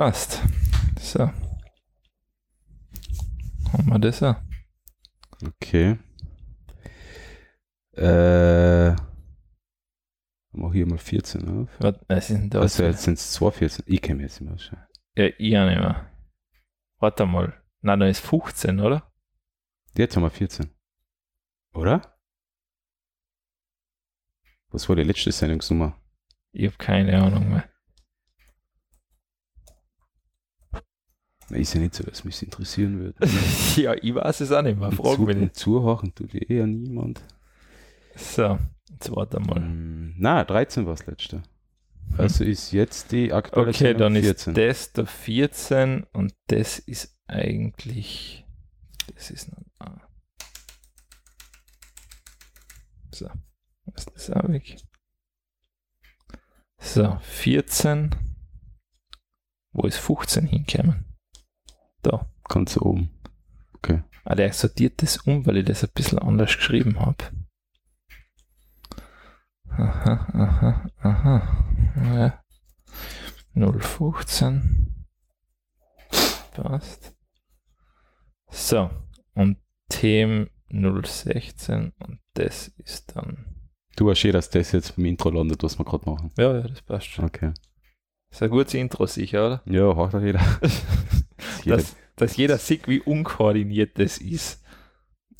Passt. So. Haben wir das auch. Okay. Äh, mach hier mal 14 auf. Was, was ist denn da? Also jetzt sind es 2 14. Ich kenne jetzt immer schon. Ja, ich auch nicht mehr. Warte mal. Nein, dann ist 15, oder? Jetzt haben wir 14. Oder? Was war die letzte Sendungsnummer? Ich habe keine Ahnung mehr. Ist ja nicht so, dass mich interessieren würde. ja, ich weiß es auch nicht mehr. Frag mich nicht. Zuhören tut eh ja niemand. So, jetzt warte mal. Hm, na, 13 war das letzte. Also ist jetzt die aktuelle Okay, dann ist 14. das der 14 und das ist eigentlich. Das ist noch. Ah. So, ist das auch weg. So, 14. Wo ist 15 hinkommen? Da. Ganz oben. Ah, der sortiert das um, weil ich das ein bisschen anders geschrieben habe. Aha, aha, aha. Ja. 015. Passt. So, und Themen 016 und das ist dann. Du hast eh, dass das jetzt beim Intro landet, was wir gerade machen. Ja, ja, das passt schon. Okay. Ist ein gutes Intro sicher, oder? Ja, hört doch jeder. jeder. Dass, dass jeder sieht, wie unkoordiniert das ist.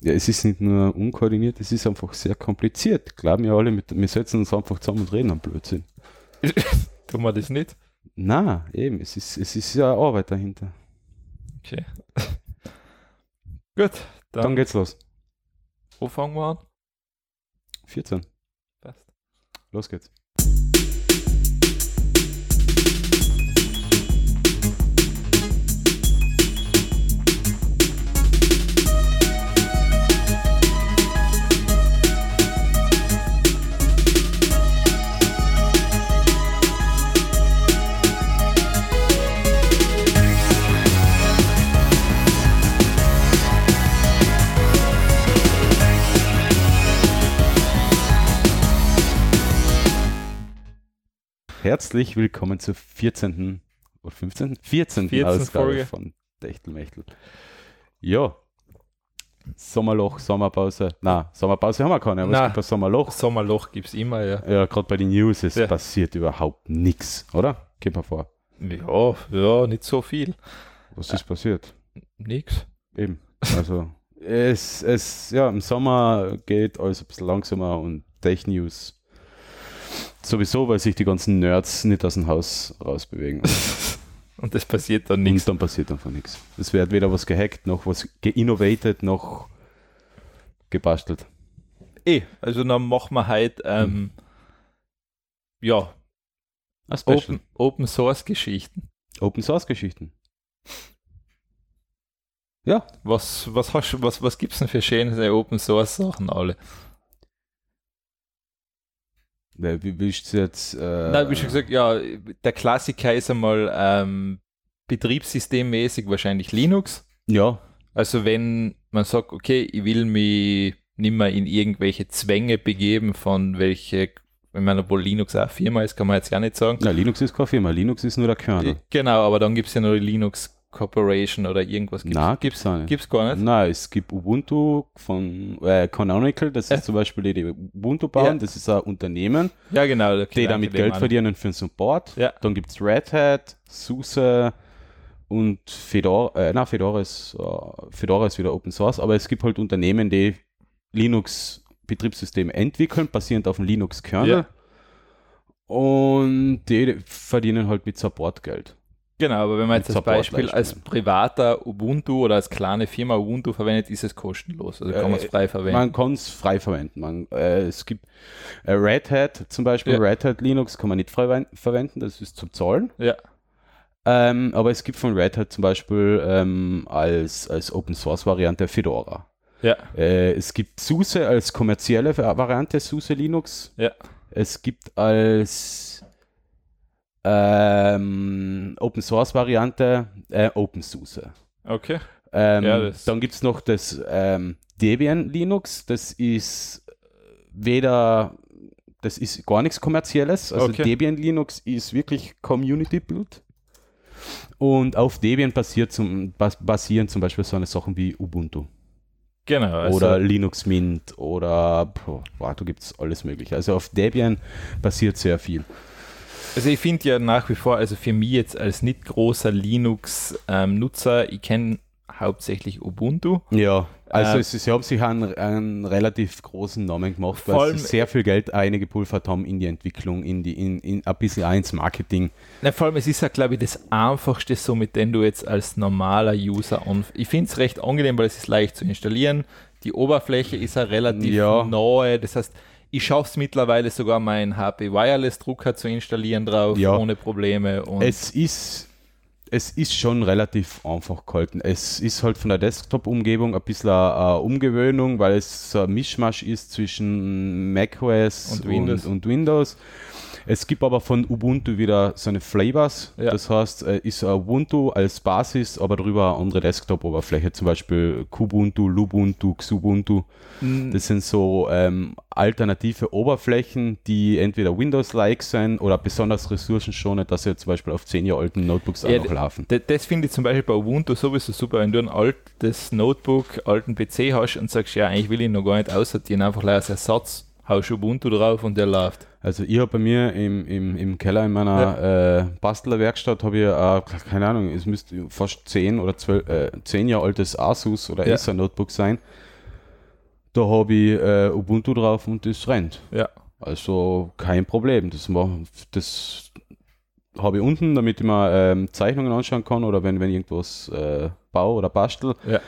Ja, es ist nicht nur unkoordiniert, es ist einfach sehr kompliziert. Glauben ja alle, mit, wir setzen uns einfach zusammen und reden am Blödsinn. Tun wir das nicht? Na, eben, es ist, es ist ja Arbeit dahinter. Okay. Gut, Dann, dann, geht's los. wo fangen wir an? 14. Passt. Los geht's. Herzlich willkommen zur 14. oder 15. 14. 14. Ausgabe Folge. von Techtelmechtel. Ja. Sommerloch, Sommerpause. Na, Sommerpause haben wir keine, aber Na. es gibt ein Sommerloch. Sommerloch gibt es immer, ja. Ja, gerade bei den News, es Ja. passiert überhaupt nichts, oder? Gib mal vor. Ja, ja, nicht so viel. Was ist passiert? Nix. Eben. Also, es, es, ja, im Sommer geht alles ein bisschen langsamer und Tech-News sowieso, weil sich die ganzen Nerds nicht aus dem Haus rausbewegen. Und das passiert dann Und nichts. dann passiert einfach nichts. Es wird weder was gehackt, noch was geinnovated, noch gebastelt. Eh, also dann machen wir halt, ähm, ja, Ein Special. Open, Open Source Geschichten. Open Source Geschichten. Ja, Was, was hast was, was gibt's denn für schöne Open Source Sachen alle? Weil wie willst du jetzt. Äh, Nein, wie schon gesagt, ja, der Klassiker ist einmal ähm, betriebssystemmäßig wahrscheinlich Linux. Ja, Also wenn man sagt, okay, ich will mich nicht mehr in irgendwelche Zwänge begeben von welche, wenn man obwohl Linux auch eine Firma ist, kann man jetzt ja nicht sagen. na, Linux ist keine Firma, Linux ist nur der Kernel. Genau, aber dann gibt es ja noch Linux Corporation oder irgendwas. Gibt's, Na, gibt's auch nicht. gibt's gar nicht. Nein, es gibt Ubuntu von äh, Canonical, das ist Ja. zum Beispiel die, die Ubuntu bauen, Ja. das ist ein Unternehmen, Ja, genau. die Gedanke, damit Geld verdienen für den Support. Ja. Dann gibt es Red Hat, SUSE und Fedora, äh, na, Fedora ist, äh, Fedora ist wieder Open Source, aber es gibt halt Unternehmen, die Linux-Betriebssysteme entwickeln, basierend auf dem Linux-Kernel. Ja. Und die verdienen halt mit Support Geld. Genau, aber wenn man jetzt als Beispiel als privater Ubuntu oder als kleine Firma Ubuntu verwendet, ist es kostenlos. Also kann man es Äh, frei verwenden. Man kann es frei verwenden. Man, äh, es gibt äh, Red Hat zum Beispiel, Ja. Red Hat Linux kann man nicht frei verwenden, das ist zum Zahlen. ja, Ähm, aber es gibt von Red Hat zum Beispiel ähm, als, als Open Source Variante Fedora. ja, Äh, es gibt SUSE als kommerzielle Variante, SUSE Linux. ja. Es gibt als ähm, Open Source Variante äh, OpenSUSE. Okay. Ähm, Ja, dann gibt es noch das ähm, Debian Linux, das ist weder, das ist gar nichts kommerzielles. Also Okay. Debian Linux ist wirklich Community Build. Und auf Debian basiert zum, bas basieren zum Beispiel so eine Sachen wie Ubuntu. Genau. Also oder Linux Mint oder boah, da gibt es alles mögliche. Also auf Debian passiert sehr viel. Also ich finde ja nach wie vor, also für mich jetzt als nicht großer Linux-Nutzer, ähm, ich kenne hauptsächlich Ubuntu. Ja, also äh, sie haben sich einen, einen, relativ großen Namen gemacht, weil sie sehr viel Geld eingepulvert haben in die Entwicklung, in die in, in ein bisschen ins Marketing. Na, vor allem, es ist ja, glaube ich, das einfachste, so mit dem du jetzt als normaler User an. Ich finde es recht angenehm, weil es ist leicht zu installieren. Die Oberfläche ist ja relativ ja. neu, das heißt, ich schaffe es mittlerweile sogar, meinen HP Wireless Drucker zu installieren drauf, ja. ohne Probleme. Und es ist es ist schon relativ einfach gehalten. Es ist halt von der Desktop-Umgebung ein bisschen eine, Umgewöhnung, weil es so ein Mischmasch ist zwischen macOS und Windows. Und, und Windows. Es gibt aber von Ubuntu wieder so eine Flavors. Ja. Das heißt, äh, ist Ubuntu als Basis, aber darüber eine andere Desktop-Oberfläche, zum Beispiel Kubuntu, Lubuntu, Xubuntu. Mhm. Das sind so ähm, alternative Oberflächen, die entweder Windows-like sind oder besonders ressourcenschonend, dass sie zum Beispiel auf 10 Jahre alten Notebooks ja, auch noch laufen. Das finde ich zum Beispiel bei Ubuntu sowieso super, wenn du ein altes Notebook, alten PC hast und sagst, ja, eigentlich will ich noch gar nicht aussortieren, einfach als Ersatz haust Ubuntu drauf und der läuft. Also ich habe bei mir im, im, im Keller in meiner ja. äh, Bastlerwerkstatt habe ich, äh, keine Ahnung, es müsste fast 10 oder 12, äh, 10 Jahre altes Asus oder ja. Acer Notebook sein. Da habe ich äh, Ubuntu drauf und das rennt. Ja. Also kein Problem. Das, das habe ich unten, damit ich mir ähm, Zeichnungen anschauen kann oder wenn, wenn ich irgendwas äh, baue oder bastel. Ja.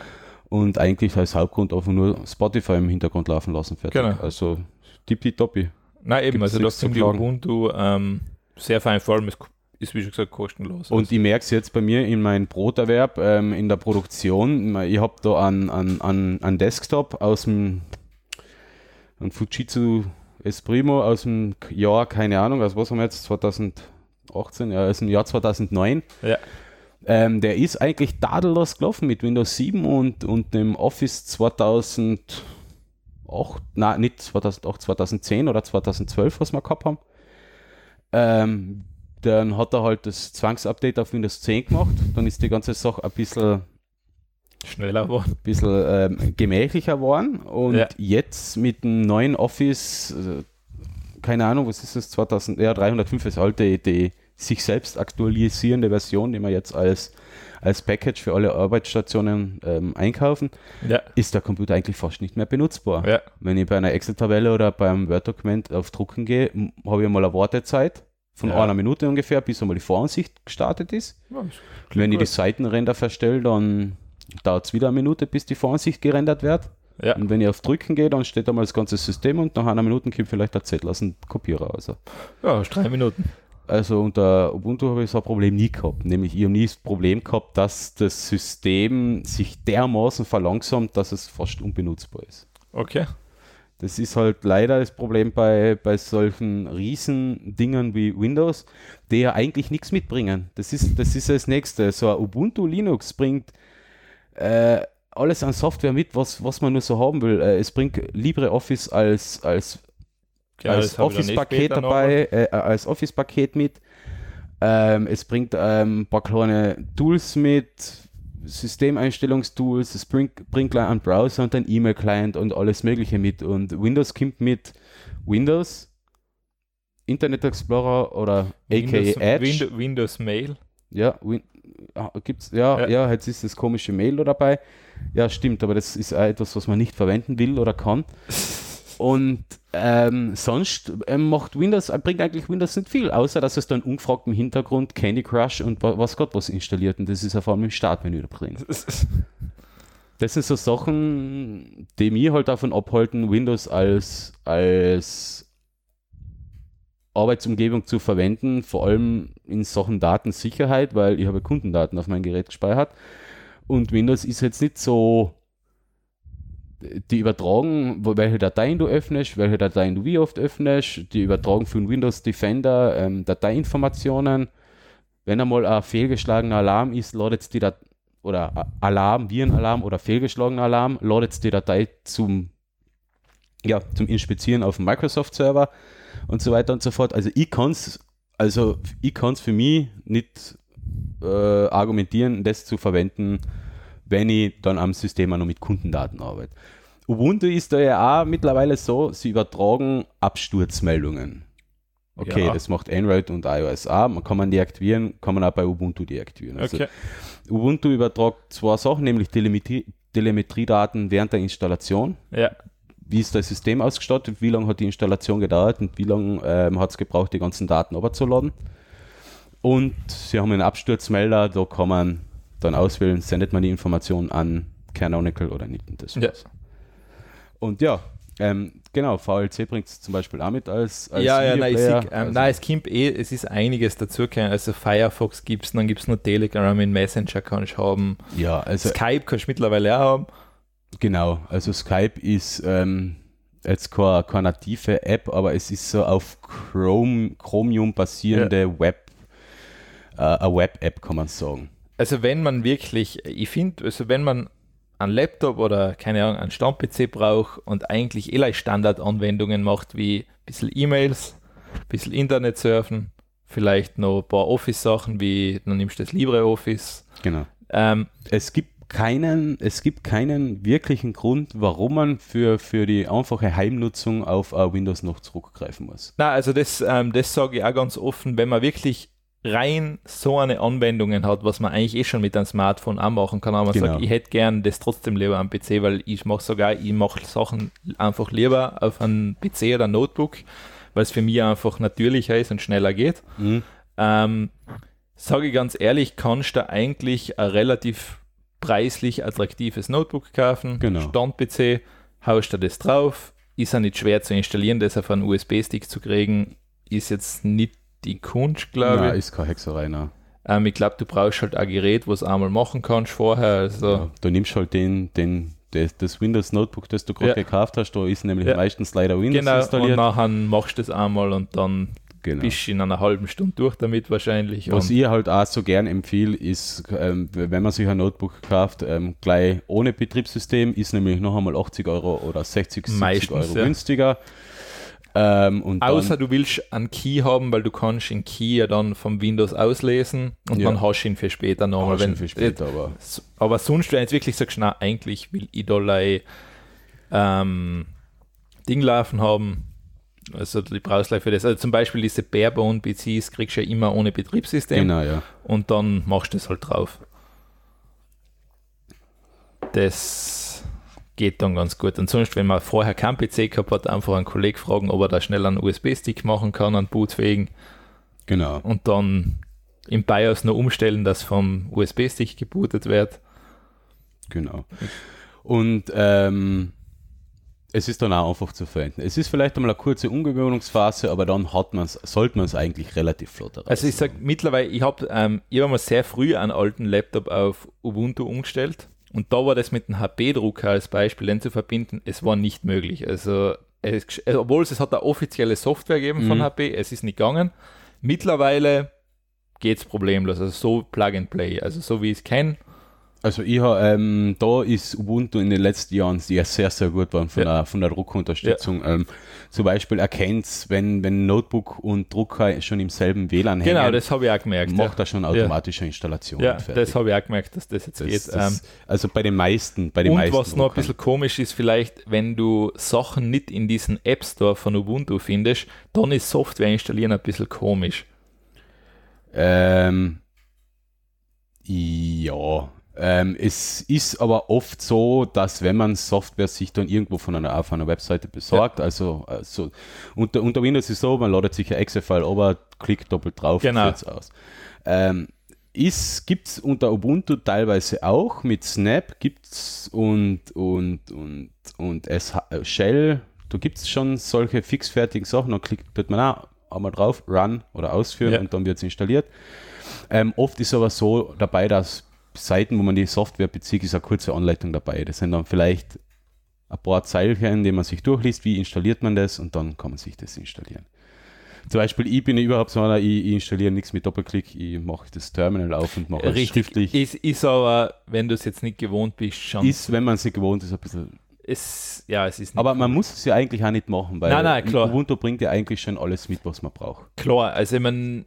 Und eigentlich als Hauptgrund einfach nur Spotify im Hintergrund laufen lassen. Fertig. Genau. Also tippitoppi. Nein, eben, Gibt's also das zum Ubuntu ähm, sehr fein, vor allem ist, ist, wie schon gesagt, kostenlos. Und ich merke es jetzt bei mir in meinem Broterwerb, ähm, in der Produktion. Ich habe da einen an, an, an Desktop aus dem ein Fujitsu Esprimo aus dem Jahr, keine Ahnung, also was haben wir jetzt, 2018, ja, aus dem Jahr 2009. Ja. Ähm, der ist eigentlich tadellos gelaufen mit Windows 7 und, und dem Office 2000 nein, nicht 2008, 2010 oder 2012, was wir gehabt haben. Ähm, dann hat er halt das Zwangsupdate auf Windows 10 gemacht. Dann ist die ganze Sache ein bisschen schneller geworden. Ein bisschen ähm, gemächlicher geworden. Und ja. jetzt mit dem neuen Office, äh, keine Ahnung, was ist das, 2000, ja, 305 ist alte, die sich selbst aktualisierende Version, die man jetzt als als Package für alle Arbeitsstationen ähm, einkaufen, ja. ist der Computer eigentlich fast nicht mehr benutzbar. Ja. Wenn ich bei einer Excel-Tabelle oder beim Word-Dokument auf Drucken gehe, habe ich mal eine Wartezeit von ja. einer Minute ungefähr, bis einmal die Voransicht gestartet ist. Wenn ich die Seitenränder verstelle, dann dauert es wieder eine Minute, bis die Voransicht gerendert wird. Ja. Und wenn ich auf Drücken gehe, dann steht einmal das ganze System und nach einer Minute kommt vielleicht der Zettel aus dem Kopierer. Also. Ja, drei Minuten. Also unter Ubuntu habe ich so ein Problem nie gehabt. Nämlich, ich habe nie das Problem gehabt, dass das System sich dermaßen verlangsamt, dass es fast unbenutzbar ist. Okay. Das ist halt leider das Problem bei, bei solchen riesen Dingen wie Windows, die ja eigentlich nichts mitbringen. Das ist, das ist das Nächste. So ein Ubuntu Linux bringt äh, alles an Software mit, was, was man nur so haben will. Äh, es bringt LibreOffice als, als ja, als Office-Paket dabei, äh, als Office-Paket mit. Ähm, es bringt ähm, ein paar kleine Tools mit, Systemeinstellungstools, es bringt, bringt einen Browser und einen E-Mail-Client und alles Mögliche mit. Und Windows kommt mit Windows, Internet Explorer oder Windows, aka Edge. Windows, Windows Mail. Ja, win, ah, gibt's, ja, ja, ja, jetzt ist das komische Mail dabei. Ja, stimmt, aber das ist auch etwas, was man nicht verwenden will oder kann. Und ähm, sonst ähm, macht Windows, äh, bringt eigentlich Windows nicht viel, außer dass es dann ungefragt im Hintergrund Candy Crush und was Gott was installiert und das ist ja vor allem im Startmenü drin. Das sind so Sachen, die mir halt davon abhalten, Windows als, als Arbeitsumgebung zu verwenden, vor allem in Sachen Datensicherheit, weil ich habe Kundendaten auf mein Gerät gespeichert und Windows ist jetzt nicht so die übertragen, welche Dateien du öffnest, welche Dateien du wie oft öffnest, die übertragen von Windows Defender ähm, Dateiinformationen. Wenn einmal ein fehlgeschlagener Alarm ist, ladet die Datei oder Alarm, Virenalarm oder fehlgeschlagener Alarm, ladet die Datei zum, ja, zum Inspizieren auf dem Microsoft-Server und so weiter und so fort. Also ich kann es also für mich nicht äh, argumentieren, das zu verwenden, wenn ich dann am System auch noch mit Kundendaten arbeite. Ubuntu ist da ja auch mittlerweile so, sie übertragen Absturzmeldungen. Okay, ja. das macht Android und iOS auch. Man kann man deaktivieren, kann man auch bei Ubuntu deaktivieren. Also okay. Ubuntu übertragt zwei Sachen, nämlich Telemetrie, Telemetriedaten während der Installation. Ja. Wie ist das System ausgestattet? Wie lange hat die Installation gedauert und wie lange ähm, hat es gebraucht, die ganzen Daten runterzuladen? Und sie haben einen Absturzmelder, da kann man dann auswählen, sendet man die Information an Canonical oder nicht. Das ja. Und ja, ähm, genau, VLC bringt es zum Beispiel auch mit als, als Ja, ja, nein, ähm, also nein, es kommt eh, es ist einiges dazu. Also Firefox gibt es, dann gibt es nur Telegram, in Messenger kann ich haben. Ja, also Skype kannst du mittlerweile auch haben. Genau, also Skype ist ähm, jetzt keine, keine native App, aber es ist so auf Chrome, Chromium basierende ja. Web, äh, eine Web-App, kann man sagen. Also wenn man wirklich, ich finde, also wenn man einen Laptop oder keine Ahnung, einen Stand-PC braucht und eigentlich eh Standardanwendungen macht, wie ein bisschen E-Mails, ein bisschen Internet surfen, vielleicht noch ein paar Office-Sachen, wie dann nimmst du das LibreOffice. Genau. Ähm, es gibt keinen, es gibt keinen wirklichen Grund, warum man für, für die einfache Heimnutzung auf Windows noch zurückgreifen muss. Na, also das, ähm, das sage ich auch ganz offen, wenn man wirklich rein so eine Anwendungen hat, was man eigentlich eh schon mit einem Smartphone anmachen kann, aber man genau. sagt, ich hätte gern das trotzdem lieber am PC, weil ich mache sogar, ich mache Sachen einfach lieber auf einem PC oder Notebook, weil es für mich einfach natürlicher ist und schneller geht. Mhm. Ähm, Sage ich ganz ehrlich, kannst du eigentlich ein relativ preislich attraktives Notebook kaufen, genau. Stand-PC, haust du das drauf, ist ja nicht schwer zu installieren, das auf einen USB-Stick zu kriegen, ist jetzt nicht die Kunst, glaube ich. Nein, ist keine Hexerei, ne? Ähm, ich glaube, du brauchst halt ein Gerät, was einmal machen kannst vorher. Also ja, du nimmst halt den, den, das, das Windows Notebook, das du gerade ja. gekauft hast, da ist nämlich ja. meistens leider Windows genau, installiert. Und nachher machst du das einmal und dann genau. bist du in einer halben Stunde durch damit wahrscheinlich. Was ich halt auch so gern empfehle, ist, ähm, wenn man sich ein Notebook kauft, ähm, gleich ohne Betriebssystem, ist nämlich noch einmal 80 Euro oder 60, 70 Meistens, Euro günstiger. Ähm, Außer du willst einen Key haben, weil du kannst den Key ja dann vom Windows auslesen und ja. dann hast du ihn für später nochmal. Wenn, für später, aber. aber sonst, wenn du jetzt wirklich sagst, na, eigentlich will ich da ähm, Ding laufen haben, also die brauchst du für das. Also zum Beispiel diese Barebone PCs kriegst du ja immer ohne Betriebssystem. Genau, ja. Und dann machst du das halt drauf. Das geht dann ganz gut. Und sonst, wenn man vorher kein PC gehabt hat, einfach einen Kollegen fragen, ob er da schnell einen USB-Stick machen kann, einen bootfähigen. Genau. Und dann im BIOS noch umstellen, dass vom USB-Stick gebootet wird. Genau. Und ähm, es ist dann auch einfach zu verwenden. Es ist vielleicht einmal eine kurze Ungewöhnungsphase, aber dann hat man's, sollte man es eigentlich relativ flott erreichen. Also ich sage mittlerweile, ich habe ähm, ich hab mal sehr früh einen alten Laptop auf Ubuntu umgestellt und da war das mit dem HP-Drucker als Beispiel zu verbinden, es war nicht möglich. Also, es, obwohl es, es hat eine offizielle Software gegeben von mhm. HP, es ist nicht gegangen. Mittlerweile geht es problemlos, also so Plug and Play, also so wie ich es kenne, also ich habe, ähm, da ist Ubuntu in den letzten Jahren sehr, sehr, sehr gut worden von, ja. der, von der Druckunterstützung. Ja. Ähm, zum Beispiel erkennt es, wenn, wenn Notebook und Drucker schon im selben WLAN genau, hängen. Genau, das habe ich auch gemerkt. Macht ja. er schon automatische Installationen. Ja, das habe ich auch gemerkt, dass das jetzt das, geht. Das, ähm, also bei den meisten, bei den und meisten. was noch ein bisschen komisch ist, vielleicht, wenn du Sachen nicht in diesen App Store von Ubuntu findest, dann ist Software installieren ein bisschen komisch. Ähm, ja, ähm, es ist aber oft so, dass wenn man Software sich dann irgendwo von einer, auf einer Webseite besorgt, ja. also, also unter, unter Windows ist es so, man ladet sich ein Exe-File aber klickt doppelt drauf genau. und aus. Ähm, gibt es unter Ubuntu teilweise auch mit Snap gibt's und und und und SH, äh, Shell, da gibt es schon solche fixfertigen Sachen, dann klickt wird man auch einmal drauf, Run oder ausführen ja. und dann wird es installiert. Ähm, oft ist aber so dabei, dass Seiten, wo man die Software bezieht, ist eine kurze Anleitung dabei. Das sind dann vielleicht ein paar Zeilchen, die man sich durchliest, wie installiert man das und dann kann man sich das installieren. Zum Beispiel, ich bin überhaupt so einer, ich, ich installiere nichts mit Doppelklick, ich mache das Terminal auf und mache es schriftlich. Ist, ist aber, wenn du es jetzt nicht gewohnt bist, schon. Ist, wenn man es nicht gewohnt ist, ein bisschen. Es, ja, es ist aber man muss es ja eigentlich auch nicht machen, weil nein, nein, klar. Ubuntu bringt ja eigentlich schon alles mit, was man braucht. Klar, also ich meine,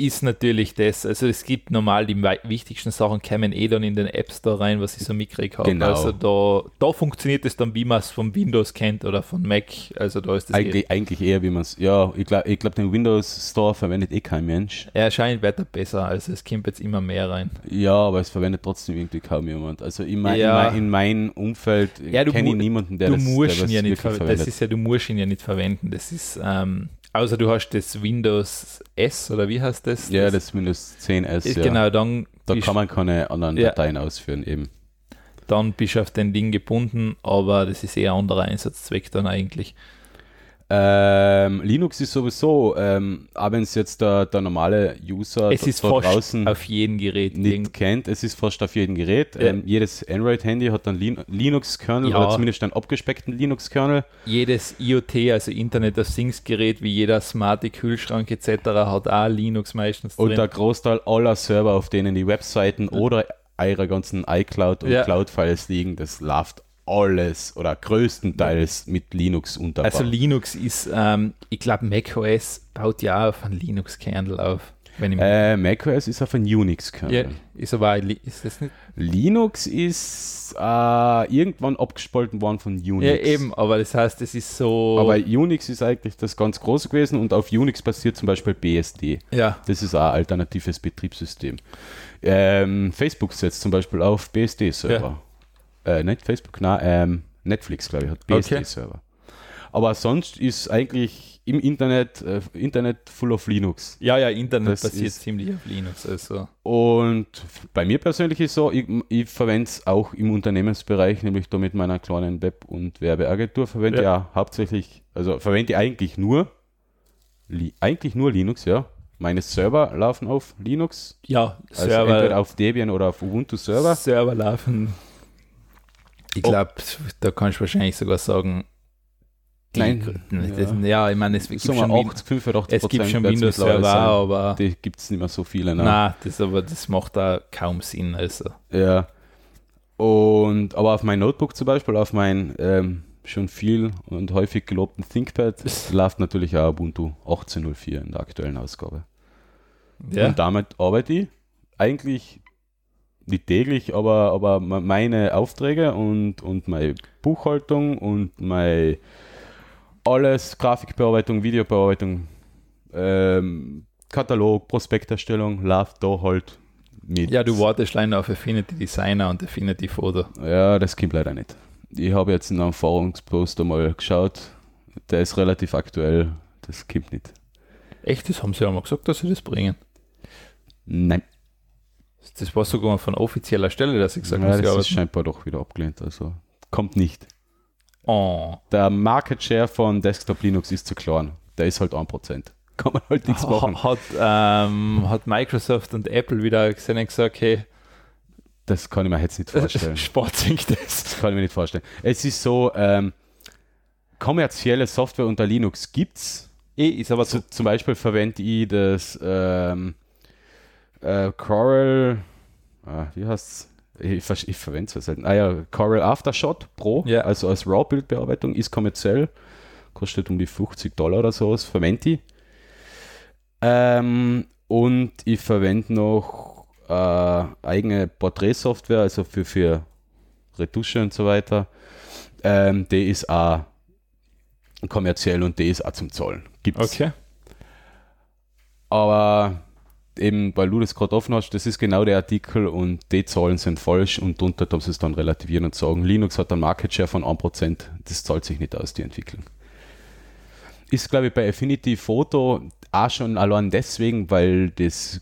ist natürlich das. Also es gibt normal die wichtigsten Sachen, kämen eh dann in den App Store rein, was ich so mitkriege habe. Genau. Also da, da funktioniert es dann, wie man es von Windows kennt oder von Mac. Also da ist das eigentlich, eh. eigentlich eher, wie man es, ja, ich glaube, ich glaub, den Windows Store verwendet eh kein Mensch. Er scheint weiter besser, also es kommt jetzt immer mehr rein. Ja, aber es verwendet trotzdem irgendwie kaum jemand. Also in, mein, ja. in, mein, in meinem Umfeld ja, kenne ich niemanden, der du das, musst der ja nicht verwendet. Das ist ja, du musst ihn ja nicht verwenden. Das ist, ähm, Außer du hast das Windows S oder wie heißt das? Ja, das, das Windows 10S. Ist ja. Genau, dann. Da kann man keine anderen ja. Dateien ausführen, eben. Dann bist du auf den Ding gebunden, aber das ist eher ein anderer Einsatzzweck dann eigentlich. Ähm, Linux ist sowieso, ähm, auch wenn es jetzt der, der normale User es ist fast draußen auf jedem Gerät nicht kennt, es ist fast auf jedem Gerät. Ja. Ähm, jedes Android-Handy hat einen Lin Linux-Kernel ja. oder zumindest einen abgespeckten Linux-Kernel. Jedes IoT, also Internet of Things-Gerät, wie jeder smarte Kühlschrank etc., hat auch Linux meistens drin. Und der Großteil aller Server, auf denen die Webseiten oder eure ganzen iCloud und ja. Cloud-Files liegen, das läuft alles oder größtenteils mit Linux unterbaut. Also Linux ist, ähm, ich glaube, macOS baut ja auf einen Linux-Kernel auf. Wenn äh, macOS ist auf einen Unix-Kernel. Ja, ist aber ist das nicht? Linux ist äh, irgendwann abgespalten worden von Unix. Ja, eben, aber das heißt, es ist so. Aber Unix ist eigentlich das ganz große gewesen und auf Unix basiert zum Beispiel BSD. Ja. Das ist ein alternatives Betriebssystem. Ähm, Facebook setzt zum Beispiel auf BSD-Server. Ja äh, nicht Facebook, nein, ähm, Netflix, glaube ich, hat BSD-Server. Okay. Aber sonst ist eigentlich im Internet, äh, Internet full of Linux. Ja, ja, Internet das basiert ziemlich auf Linux. Also. Und bei mir persönlich ist so, ich, ich verwende es auch im Unternehmensbereich, nämlich da mit meiner kleinen Web- und Werbeagentur verwende ja. ja hauptsächlich, also verwende ich eigentlich nur, eigentlich nur Linux, ja. Meine Server laufen auf Linux. Ja, also Server. Entweder auf Debian oder auf Ubuntu Server. Server laufen ich glaube, oh. da kannst du wahrscheinlich sogar sagen, Nein. Das, ja. ja. ich meine, es gibt schon, 80, 85 es gibt schon Windows-Server, aber. Die gibt es nicht mehr so viele. Ne? Nein, das, aber das macht da kaum Sinn. Also. Ja. Und, aber auf mein Notebook zum Beispiel, auf mein ähm, schon viel und häufig gelobten ThinkPad, läuft natürlich auch Ubuntu 18.04 in der aktuellen Ausgabe. Ja. Und damit arbeite ich eigentlich nicht täglich, aber, aber meine Aufträge und, und meine Buchhaltung und meine alles, Grafikbearbeitung, Videobearbeitung, ähm, Katalog, Prospekterstellung, läuft da halt mit. Ja, du wartest leider auf Affinity Designer und Affinity Photo. Ja, das kommt leider nicht. Ich habe jetzt einen Erfahrungsposter mal geschaut, der ist relativ aktuell, das kommt nicht. Echt, das haben sie ja mal gesagt, dass sie das bringen? Nein. Das war sogar von offizieller Stelle, dass ich gesagt habe, ja, das ist scheinbar doch wieder abgelehnt. Also kommt nicht. Oh. Der Market Share von Desktop Linux ist zu klein. Der ist halt 1%. Kann man halt nichts machen. Hat, ähm, hat Microsoft und Apple wieder gesehen gesagt, hey, das kann ich mir jetzt nicht vorstellen. Sport sinkt das. Das kann ich mir nicht vorstellen. Es ist so, ähm, kommerzielle Software unter Linux gibt es. Eh, ist aber so. Zum Beispiel verwende ich das ähm, äh, Coral, ah, wie heißt's? Ich, ich, ich verwende es selten. Ah ja, Coral Aftershot Pro, ja. also als RAW-Bildbearbeitung, ist kommerziell, kostet um die 50 Dollar oder so, das verwende ich. Ähm, und ich verwende noch äh, eigene Porträtsoftware, also für, für Retusche und so weiter. Ähm, die ist auch kommerziell und die ist auch zum Zahlen. Gibt's. Okay. Aber eben, weil du das gerade offen hast, das ist genau der Artikel und die Zahlen sind falsch und drunter sie es dann relativieren und sagen, Linux hat einen Market Share von 1%, das zahlt sich nicht aus, die Entwicklung. Ist, glaube ich, bei Affinity Photo auch schon allein deswegen, weil das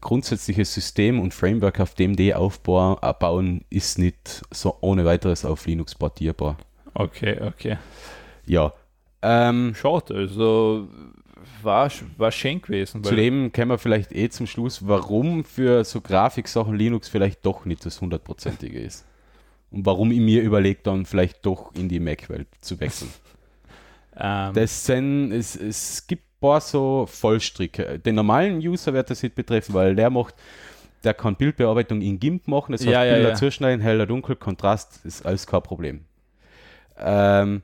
grundsätzliche System und Framework, auf dem die aufbauen, ist nicht so ohne weiteres auf Linux portierbar. Okay, okay. Ja. Ähm, Schade, also war, war schön gewesen. Zudem kämen wir vielleicht eh zum Schluss, warum für so Grafiksachen Linux vielleicht doch nicht das hundertprozentige ist. Und warum ich mir überlegt, dann vielleicht doch in die Mac-Welt zu wechseln. ähm. Das sind, es, es gibt ein paar so Vollstricke. Den normalen User wird das nicht betreffen, weil der macht, der kann Bildbearbeitung in GIMP machen, das heißt ja, ja, Bilder ja. zuschneiden, heller, dunkel, Kontrast, ist alles kein Problem. Ähm,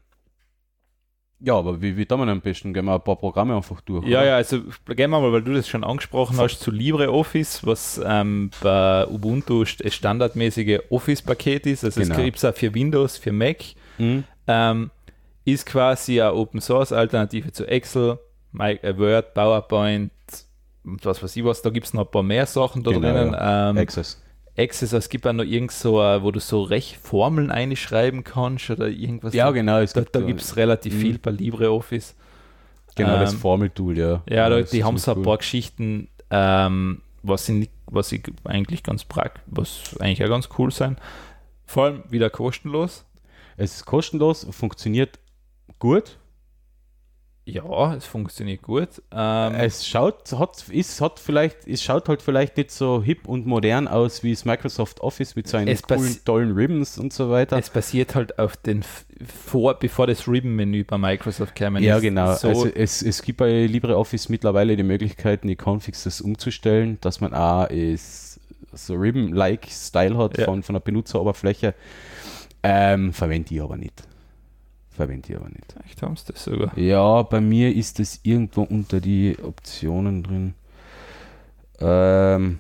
Ja, aber wie, wie tun wir am besten? Gehen wir ein paar Programme einfach durch. Ja, oder? ja, also gehen wir mal, weil du das schon angesprochen hast, zu LibreOffice, was ähm, bei Ubuntu das standardmäßige Office-Paket ist. Also genau. es gibt es auch für Windows, für Mac. Mhm. Ähm, ist quasi eine Open Source Alternative zu Excel, äh, Word, PowerPoint, was weiß ich was, da gibt es noch ein paar mehr Sachen da genau, drinnen. Ja. Ähm, Access. Access, es gibt auch noch irgend so, wo du so recht Formeln einschreiben kannst oder irgendwas. Ja, genau. Es da gibt da gibt es relativ mh. viel bei LibreOffice. Genau, ähm, das Formeltool, ja. Ja, da, die haben so ein paar Geschichten, ähm, was, ich, was ich eigentlich ganz praktisch, was eigentlich auch ganz cool sein. Vor allem wieder kostenlos. Es ist kostenlos, funktioniert gut. Ja, es funktioniert gut. Ähm, es schaut, hat, ist, hat vielleicht, es schaut halt vielleicht nicht so hip und modern aus wie das Microsoft Office mit seinen coolen, tollen Ribbons und so weiter. Es basiert halt auf den, vor, bevor das Ribbon-Menü bei Microsoft kam. Ja, genau. So also es, es gibt bei LibreOffice mittlerweile die Möglichkeit, die Configs das umzustellen, dass man auch ist, so Ribbon-like Style hat ja. von, von der Benutzeroberfläche. Ähm, verwende ich aber nicht verwende ich aber nicht. Echt haben sie das sogar? Ja, bei mir ist es irgendwo unter die Optionen drin. Ähm,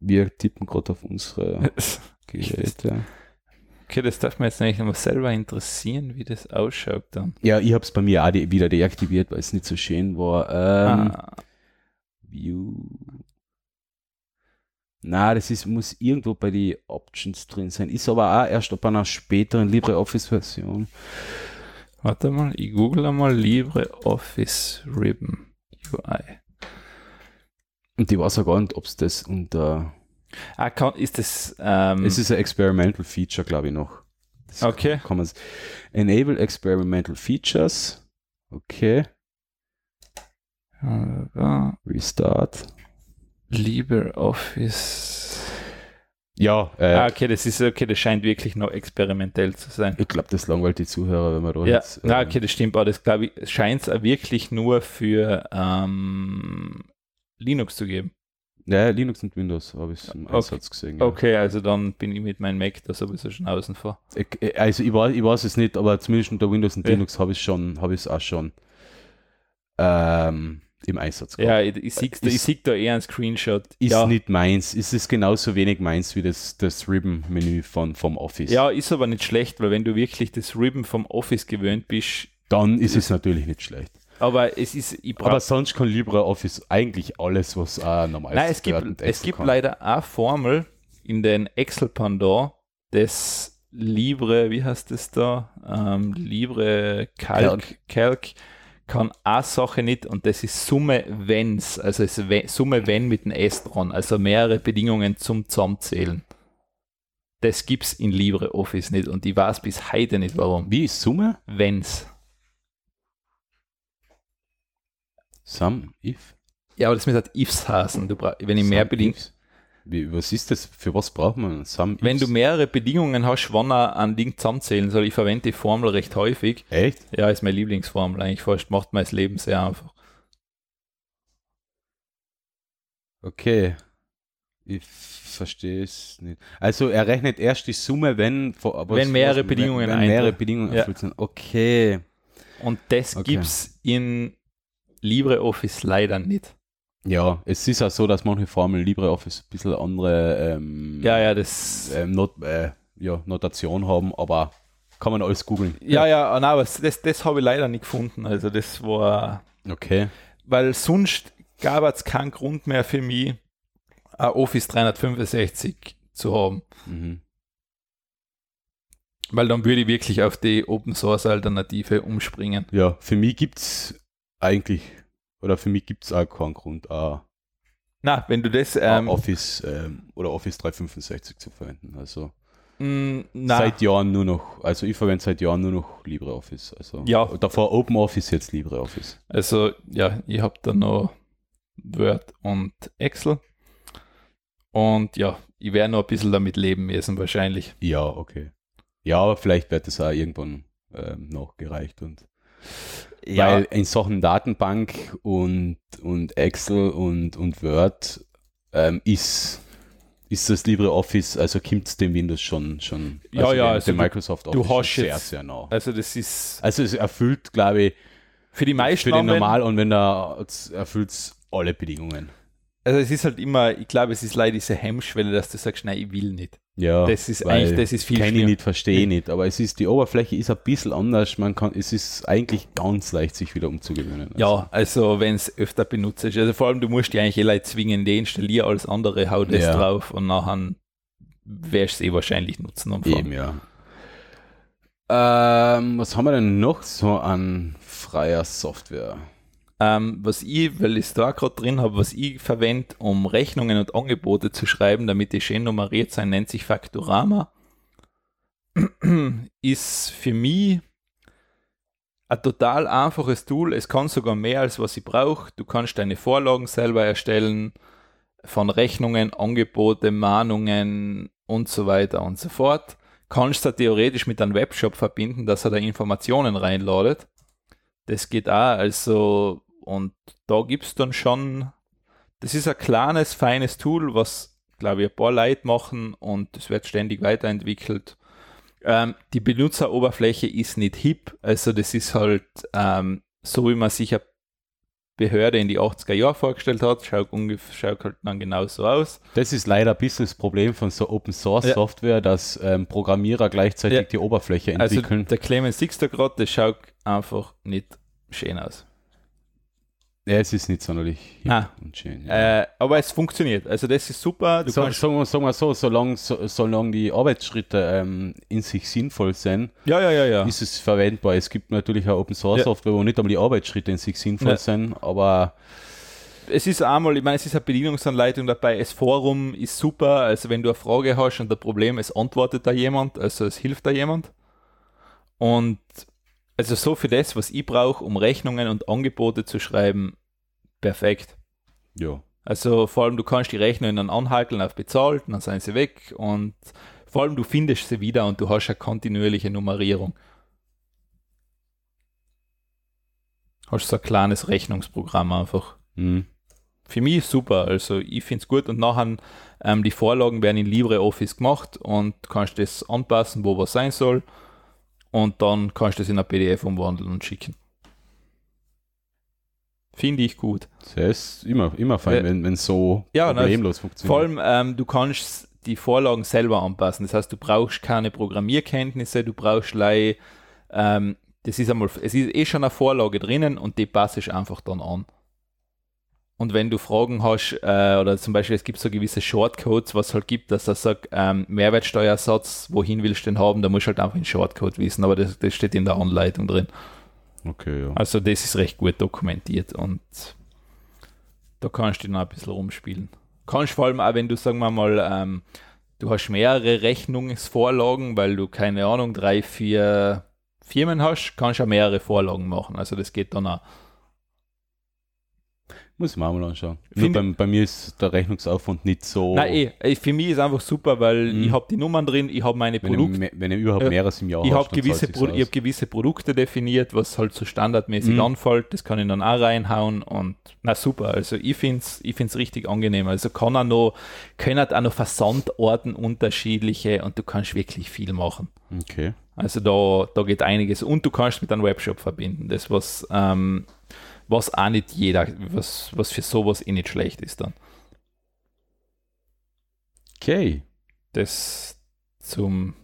wir tippen gerade auf unsere Geräte. Okay, das darf man jetzt eigentlich mal selber interessieren, wie das ausschaut dann. Ja, ich habe es bei mir auch de wieder deaktiviert, weil es nicht so schön war. Ähm, ah. View. Na, das ist, muss irgendwo bei den Options drin sein. Ist aber auch erst ab einer späteren LibreOffice-Version. Warte mal, ich google mal LibreOffice Ribbon UI. Und ich weiß auch gar nicht, ob es das unter. Ah, kann, ist das. Ähm es ist ein Experimental Feature, glaube ich, noch. Das okay. Kann, kann Enable Experimental Features. Okay. Restart. LibreOffice. Ja, äh, ah, okay, das ist okay, das scheint wirklich noch experimentell zu sein. Ich glaube, das langweilt die Zuhörer, wenn man da ja. jetzt. Äh, okay, das stimmt, aber das glaube ich, scheint es wirklich nur für ähm, Linux zu geben. Ja, Linux und Windows habe ich im Einsatz gesehen. Ja. Okay, also dann bin ich mit meinem Mac da sowieso schon außen vor. Ich, äh, also ich weiß, ich weiß es nicht, aber zumindest unter Windows und ja. Linux habe ich schon, habe ich es auch schon. Ähm, im Einsatz gehabt. Ja, ich, sehe da, sieg da eher einen Screenshot. Ist ja. nicht meins. Ist es genauso wenig meins wie das, das Ribbon-Menü vom Office. Ja, ist aber nicht schlecht, weil wenn du wirklich das Ribbon vom Office gewöhnt bist, dann ist es natürlich nicht schlecht. Aber es ist. aber sonst kann LibreOffice eigentlich alles, was äh, normal Nein, es gibt, es gibt leider eine Formel in den Excel-Pendant des Libre, wie heißt das da? Ähm, Libre Calc, Calc kann eine Sache nicht und das ist Summe Wenns, also ist Summe Wenn mit dem S dran, also mehrere Bedingungen zum Zusammenzählen. Das gibt es in LibreOffice nicht und ich weiß bis heute nicht warum. Wie ist Summe? Wenns. Sum, if? Ja, aber das muss halt ifs heißen. Du wenn ich mehr Bedingungen. Wie, was ist das? Für was braucht man Sum Wenn du mehrere Bedingungen hast, wann er an Ding zusammenzählen soll, ich verwende die Formel recht häufig. Echt? Ja, ist meine Lieblingsformel eigentlich fast, macht mein Leben sehr einfach. Okay. Ich verstehe es nicht. Also er rechnet erst die Summe, wenn, wenn mehrere was, Bedingungen wenn, wenn mehrere Bedingungen ja. erfüllt sind. Okay. Und das okay. gibt es in LibreOffice leider nicht. Ja, es ist auch so, dass manche Formeln LibreOffice ein bisschen andere ähm, ja, ja, das ähm, Not, äh, ja, Notation haben, aber kann man alles googeln. Ja, ja, nein, aber das, das habe ich leider nicht gefunden. Also das war. Okay. Weil sonst gab es keinen Grund mehr für mich, Office 365 zu haben. Mhm. Weil dann würde ich wirklich auf die Open Source Alternative umspringen. Ja, für mich gibt es eigentlich oder für mich gibt es auch keinen Grund, auch Na, wenn du das ähm, Office ähm, oder Office 365 zu verwenden. Also mm, seit Jahren nur noch, also ich verwende seit Jahren nur noch LibreOffice. Also ja. davor OpenOffice, jetzt LibreOffice. Also ja, ich habe da noch Word und Excel. Und ja, ich werde noch ein bisschen damit leben müssen, wahrscheinlich. Ja, okay. Ja, aber vielleicht wird es auch irgendwann ähm, noch gereicht und ja. Weil in Sachen Datenbank und, und Excel und, und Word ähm, ist ist das LibreOffice, also kommt es dem Windows schon, schon ja, also ja, dem, also dem du- Microsoft du Office hast schon sehr, sehr nah. Also das ist Also es erfüllt, glaube ich, für die meisten für den Normal und wenn er erfüllt es alle Bedingungen. Also es ist halt immer, ich glaube, es ist leider diese Hemmschwelle, dass du sagst, nein, ich will nicht. Ja, Das ist eigentlich, das ist viel Kenne ich nicht, verstehe ich nicht. Aber es ist, die Oberfläche ist ein bisschen anders. Man kann, es ist eigentlich ganz leicht, sich wieder umzugewöhnen. Ja, also wenn es öfter benutzt ist. Also vor allem, du musst die eigentlich eh Leute zwingen, die installieren, alles andere, hau das Ja. drauf und nachher wirst du es eh wahrscheinlich nutzen. Anfang. Eben, ja. Ähm, was haben wir denn noch so an freier Software? Ähm, was ich, weil ich es da gerade drin habe, was ich verwende, um Rechnungen und Angebote zu schreiben, damit die schön nummeriert sein, nennt sich Faktorama. ist für mich ein total einfaches Tool. Es kann sogar mehr als was ich brauche. Du kannst deine Vorlagen selber erstellen von Rechnungen, Angebote, Mahnungen und so weiter und so fort. Kannst du theoretisch mit einem Webshop verbinden, dass er da Informationen reinladet. Das geht auch, also, und da gibt es dann schon, das ist ein kleines, feines Tool, was, glaube ich, ein paar Leute machen und es wird ständig weiterentwickelt. Ähm, die Benutzeroberfläche ist nicht hip, also das ist halt ähm, so, wie man sich eine Behörde in die 80er Jahre vorgestellt hat, schaut, ungefähr, schaut halt dann genauso aus. Das ist leider ein bisschen das Problem von so Open Source Ja. Software, dass ähm, Programmierer gleichzeitig Ja. die Oberfläche Also entwickeln. der Clemens Six da gerade, das schaut einfach nicht schön aus. Ja, es ist nicht sonderlich Ah. und schön. Ja. Äh, aber es funktioniert, also das ist super. Du so, kannst, sagen, wir, sagen wir so, solange, so, solange die Arbeitsschritte ähm, in sich sinnvoll sind, ja, ja, ja, ja. ist es verwendbar. Es gibt natürlich auch Open Source Ja. Software, wo nicht einmal die Arbeitsschritte in sich sinnvoll Ja. sind, aber es ist einmal, ich meine, es ist eine Bedienungsanleitung dabei. Das Forum ist super. Also, wenn du eine Frage hast und ein Problem, es antwortet da jemand, also es hilft da jemand. Und also so für das, was ich brauche, um Rechnungen und Angebote zu schreiben, perfekt. ja. Also vor allem, du kannst die Rechnungen dann anhakeln auf bezahlt, dann sind sie weg und vor allem, du findest sie wieder und du hast eine kontinuierliche Nummerierung. Hast so ein kleines Rechnungsprogramm einfach. Hm. Für mich super, also ich finde es gut und nachher ähm, die Vorlagen werden in LibreOffice gemacht und kannst das anpassen, wo was sein soll und dann kannst du das in ein PDF umwandeln und schicken. Finde ich gut. Das ist immer, immer fein, Ja. wenn wenn so Ja, problemlos funktioniert. Vor allem, ähm, du kannst die Vorlagen selber anpassen. Das heißt, du brauchst keine Programmierkenntnisse, du brauchst lei, ähm, das ist einmal, es ist eh schon eine Vorlage drinnen und die passt ich einfach dann an. Und wenn du Fragen hast, äh, oder zum Beispiel es gibt so gewisse Shortcodes, was halt gibt, dass er sagt, ähm, Mehrwertsteuersatz, wohin willst du den haben, da musst du halt einfach den Shortcode wissen, aber das, das steht in der Anleitung drin. Okay, ja. Also das ist recht gut dokumentiert und da kannst du noch ein bisschen rumspielen. Kannst vor allem auch, wenn du, sagen wir mal, ähm, du hast mehrere Rechnungsvorlagen, weil du, keine Ahnung, drei, vier Firmen hast, kannst du auch mehrere Vorlagen machen. Also das geht dann auch. Muss ich mir auch mal anschauen. Nur bei, bei mir ist der Rechnungsaufwand nicht so. Nein, eh, eh, für mich ist einfach super, weil Mhm. ich habe die Nummern drin, ich habe meine wenn, ich, Produkte, wenn ich überhaupt Ja. mehreres im Jahr ich habe gewisse, Pro ich hab gewisse Produkte definiert, was halt so standardmäßig Mhm. anfällt, das kann ich dann auch reinhauen und na super, also ich finde es ich find's richtig angenehm, also kann er noch, können auch noch Versandorten unterschiedliche und du kannst wirklich viel machen. Okay. Also da, da geht einiges und du kannst mit einem Webshop verbinden, das was, ähm, was auch nicht jeder, was, was für sowas eh nicht schlecht ist dann. Okay. Das zum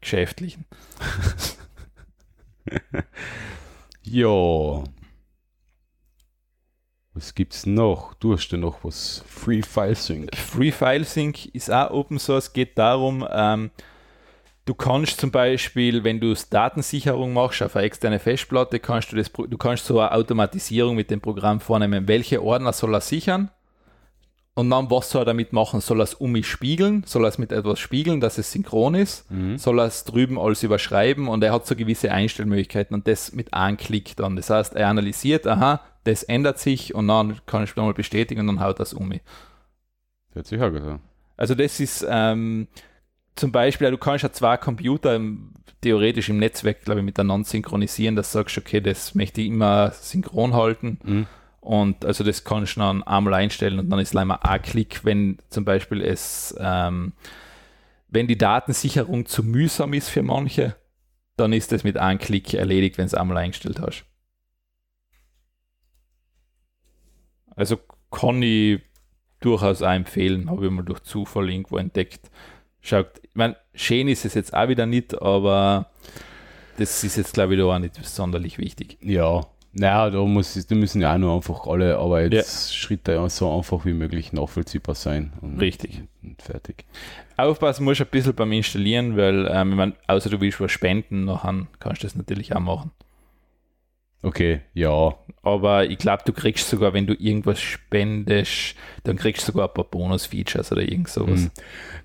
Geschäftlichen. Ja. Was gibt's noch? Du hast ja noch was. Free File Sync. Free File Sync ist auch Open Source, geht darum, ähm, du kannst zum Beispiel, wenn du Datensicherung machst auf eine externe Festplatte, kannst du das, du kannst so eine Automatisierung mit dem Programm vornehmen, welche Ordner soll er sichern und dann was soll er damit machen? Soll er es um mich spiegeln? Soll er es mit etwas spiegeln, dass es synchron ist? Mhm. Soll er es drüben alles überschreiben? Und er hat so gewisse Einstellmöglichkeiten und das mit einem Klick dann. Das heißt, er analysiert, aha, das ändert sich und dann kann ich nochmal bestätigen und dann haut das um mich. Hört sich auch gut an. Also das ist ähm, zum Beispiel, du kannst ja zwei Computer im, theoretisch im Netzwerk, glaube ich, miteinander synchronisieren, dass du sagst, okay, das möchte ich immer synchron halten. Mhm. Und also das kannst du dann einmal einstellen und dann ist leider ein Klick, wenn zum Beispiel es, ähm, wenn die Datensicherung zu mühsam ist für manche, dann ist das mit einem Klick erledigt, wenn es einmal eingestellt hast. Also kann ich durchaus empfehlen, habe ich mal durch Zufall irgendwo entdeckt. Schaut, ich meine, schön ist es jetzt auch wieder nicht, aber das ist jetzt, glaube ich, da auch nicht sonderlich wichtig. Ja, naja, da, muss, da müssen ja auch nur einfach alle Arbeitsschritte ja. so einfach wie möglich nachvollziehbar sein. Und, Richtig. Und fertig. Aufpassen musst du ein bisschen beim Installieren, weil, ähm, ich meine, außer du willst was spenden, nachher kannst du das natürlich auch machen. Okay, ja. Aber ich glaube, du kriegst sogar, wenn du irgendwas spendest, dann kriegst du sogar ein paar Bonus-Features oder irgend sowas. Hm.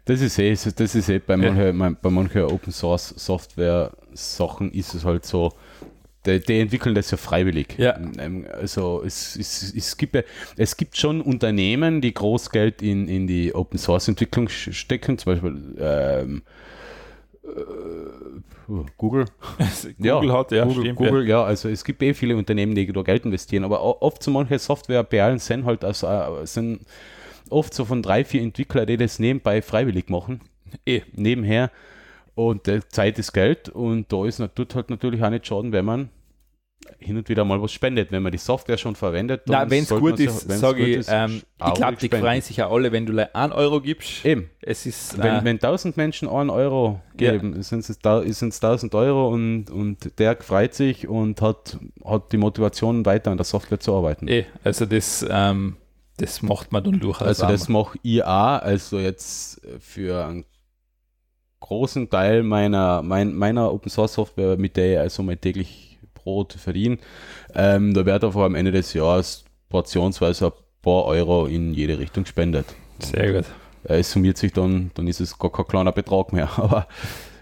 Das ist eh, das ist eh bei ja. manchen, bei manchen Open Source Software Sachen ist es halt so, die, die, entwickeln das ja freiwillig. Ja. Ähm, also es, es, es, gibt, es gibt schon Unternehmen, die Großgeld in, in die Open Source Entwicklung stecken, zum Beispiel ähm, äh, Google. Google ja, hat, ja, Google, stimmt, Google, ja. ja. also es gibt eh viele Unternehmen, die da Geld investieren, aber oft so manche Softwareperlen sind halt also, sind oft so von drei, vier Entwicklern, die das nebenbei freiwillig machen. Eh. Nebenher. Und äh, Zeit ist Geld und da ist tut halt natürlich auch nicht schaden, wenn man hin und wieder mal was spendet. Wenn man die Software schon verwendet, dann wenn es gut ist, sage ich, ähm, ich glaube, die freuen sich ja alle, wenn du 1 Euro gibst. Eben. Es ist, wenn, äh, wenn 1000 Menschen 1 Euro geben, ja. sind es 1000 Euro und, und der freut sich und hat, hat die Motivation, weiter an der Software zu arbeiten. Eh, also das, ähm, das macht man dann durchaus. Also das mache ich auch, also jetzt für einen großen Teil meiner, mein, meiner Open Source Software, mit der ich also mein täglich Brot verdiene, ähm, da wird einfach am Ende des Jahres portionsweise ein paar Euro in jede Richtung gespendet. Sehr gut. Äh, es summiert sich dann, dann ist es gar kein kleiner Betrag mehr. Aber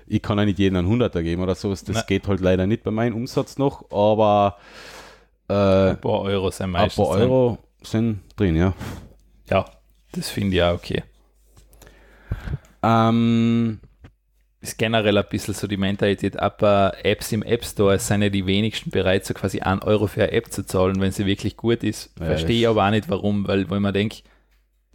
ich kann ja nicht jeden einen Hunderter geben oder sowas. Das Nein. geht halt leider nicht bei meinem Umsatz noch, aber äh, ein paar Euro sind meistens Ein paar Euro drin. sind drin, ja. Ja, das finde ich auch okay. Ähm, ist generell ein bisschen so die Mentalität, aber Apps im App Store sind ja die wenigsten bereit, so quasi 1 Euro für eine App zu zahlen, wenn sie wirklich gut ist. Ja, Verstehe ich aber auch nicht warum, weil wenn man denkt,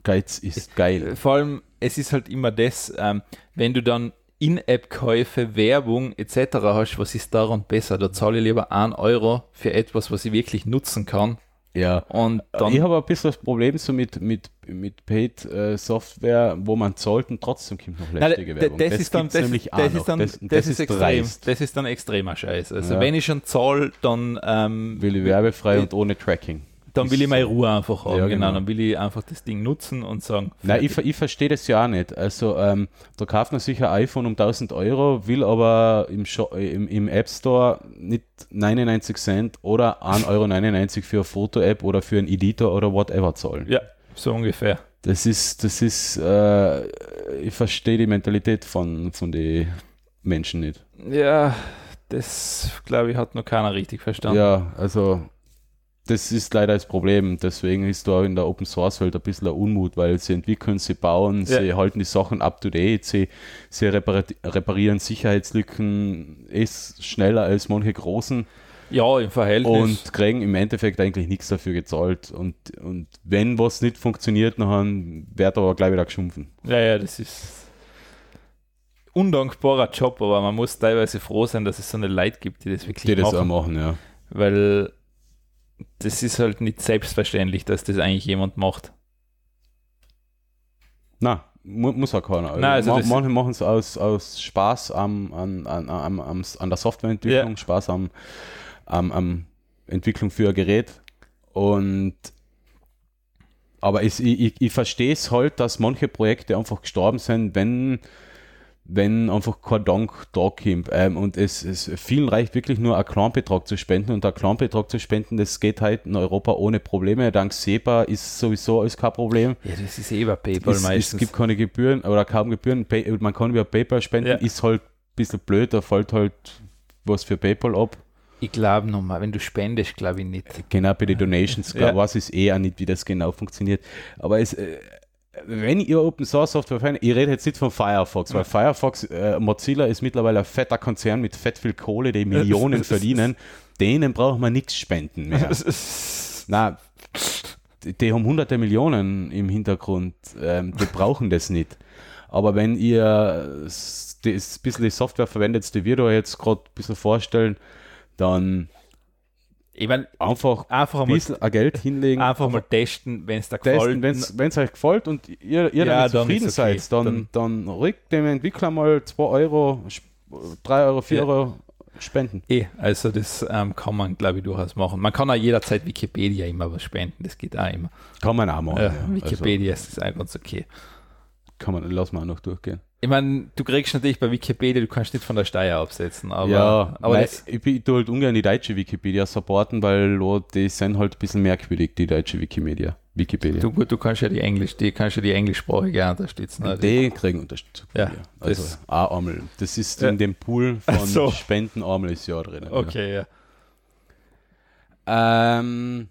Geiz ist geil. Vor allem, es ist halt immer das, ähm, wenn du dann In-App-Käufe, Werbung etc. hast, was ist daran besser? Da zahle ich lieber 1 Euro für etwas, was ich wirklich nutzen kann, ja. Und dann, ich habe ein bisschen das Problem so mit, mit, mit Paid äh, Software, wo man zahlt und trotzdem kommt noch lästige Werbung. Das, das, ist dann, das, nämlich das, ist dann, das, das, ist extrem. Das ist dann extremer Scheiß. Also ja. wenn ich schon zahle, dann ähm, will ich werbefrei äh, und ohne Tracking dann will ich meine Ruhe einfach haben. Ja, genau. genau. Dann will ich einfach das Ding nutzen und sagen. Nein, ich, ich verstehe das ja auch nicht. Also, ähm, da kauft man sich ein iPhone um 1000 Euro, will aber im, im, im App Store nicht 99 Cent oder 1,99 Euro für eine Foto-App oder für einen Editor oder whatever zahlen. Ja, so ungefähr. Das ist, das ist, äh, ich verstehe die Mentalität von, von den Menschen nicht. Ja, das glaube ich hat noch keiner richtig verstanden. Ja, also das ist leider das Problem. Deswegen ist da in der Open Source Welt ein bisschen ein Unmut, weil sie entwickeln, sie bauen, ja. sie halten die Sachen up to date, sie, sie reparieren Sicherheitslücken ist schneller als manche großen. Ja, im Verhältnis. Und kriegen im Endeffekt eigentlich nichts dafür gezahlt. Und, und wenn was nicht funktioniert, dann wird aber gleich wieder geschumpfen. Ja, ja, das ist undankbarer Job, aber man muss teilweise froh sein, dass es so eine Leute gibt, die das wirklich die machen. Die das auch machen, ja. Weil das ist halt nicht selbstverständlich, dass das eigentlich jemand macht. Na, mu muss auch keiner. Nein, also Ma manche machen es aus, aus Spaß am, an, an, an, an, an der Softwareentwicklung, ja. Spaß am, am, am Entwicklung für ein Gerät. Und aber ich, ich, ich verstehe es halt, dass manche Projekte einfach gestorben sind, wenn wenn einfach kein Dank da kommt. Ähm, und es, es vielen reicht wirklich nur, einen Kleinbetrag zu spenden. Und einen Kleinbetrag zu spenden, das geht halt in Europa ohne Probleme. Dank SEPA ist sowieso alles kein Problem. Ja, das ist eh über PayPal es, meistens. Es gibt keine Gebühren oder kaum Gebühren. Man kann über PayPal spenden, ja. ist halt ein bisschen blöd, da fällt halt was für PayPal ab. Ich glaube nochmal, wenn du spendest, glaube ich nicht. Genau, bei den Donations ja. weiß ich eh auch nicht, wie das genau funktioniert. Aber es, äh, wenn ihr Open Source Software verwendet, ich rede jetzt nicht von Firefox, weil Firefox, äh, Mozilla ist mittlerweile ein fetter Konzern mit fett viel Kohle, die Millionen verdienen. Denen braucht man nichts spenden mehr. Na, die, die haben hunderte Millionen im Hintergrund, ähm, die brauchen das nicht. Aber wenn ihr das bisschen die Software verwendet, die wir da jetzt gerade ein bisschen vorstellen, dann ich mein, einfach, einfach ein bisschen mal, Geld hinlegen. Einfach mal testen, wenn es da gefällt. Wenn es euch gefällt und ihr, ihr ja, damit zufrieden okay. seid, dann, dann, dann rückt dem Entwickler mal 2 Euro, 3 Euro, 4 ja. Euro spenden. Eh, also das ähm, kann man, glaube ich, durchaus machen. Man kann auch jederzeit Wikipedia immer was spenden, das geht auch immer. Kann man auch machen. Äh, ja, Wikipedia also, ist das auch ganz okay. Kann man, lass mal noch durchgehen. Ich meine, du kriegst natürlich bei Wikipedia, du kannst nicht von der Steuer absetzen, aber, ja, aber das, ich, ich tue halt ungern die deutsche Wikipedia supporten, weil oh, die sind halt ein bisschen merkwürdig, die deutsche Wikimedia. Wikipedia. Du, gut, du kannst ja die Englisch, die kannst ja die englischsprachige unterstützen. Also. Die kriegen Unterstützung. Ja, also das, auch einmal. Das ist ja. in dem Pool von so. Spenden einmal ist Jahr drin. Okay, ja. ja. Ähm,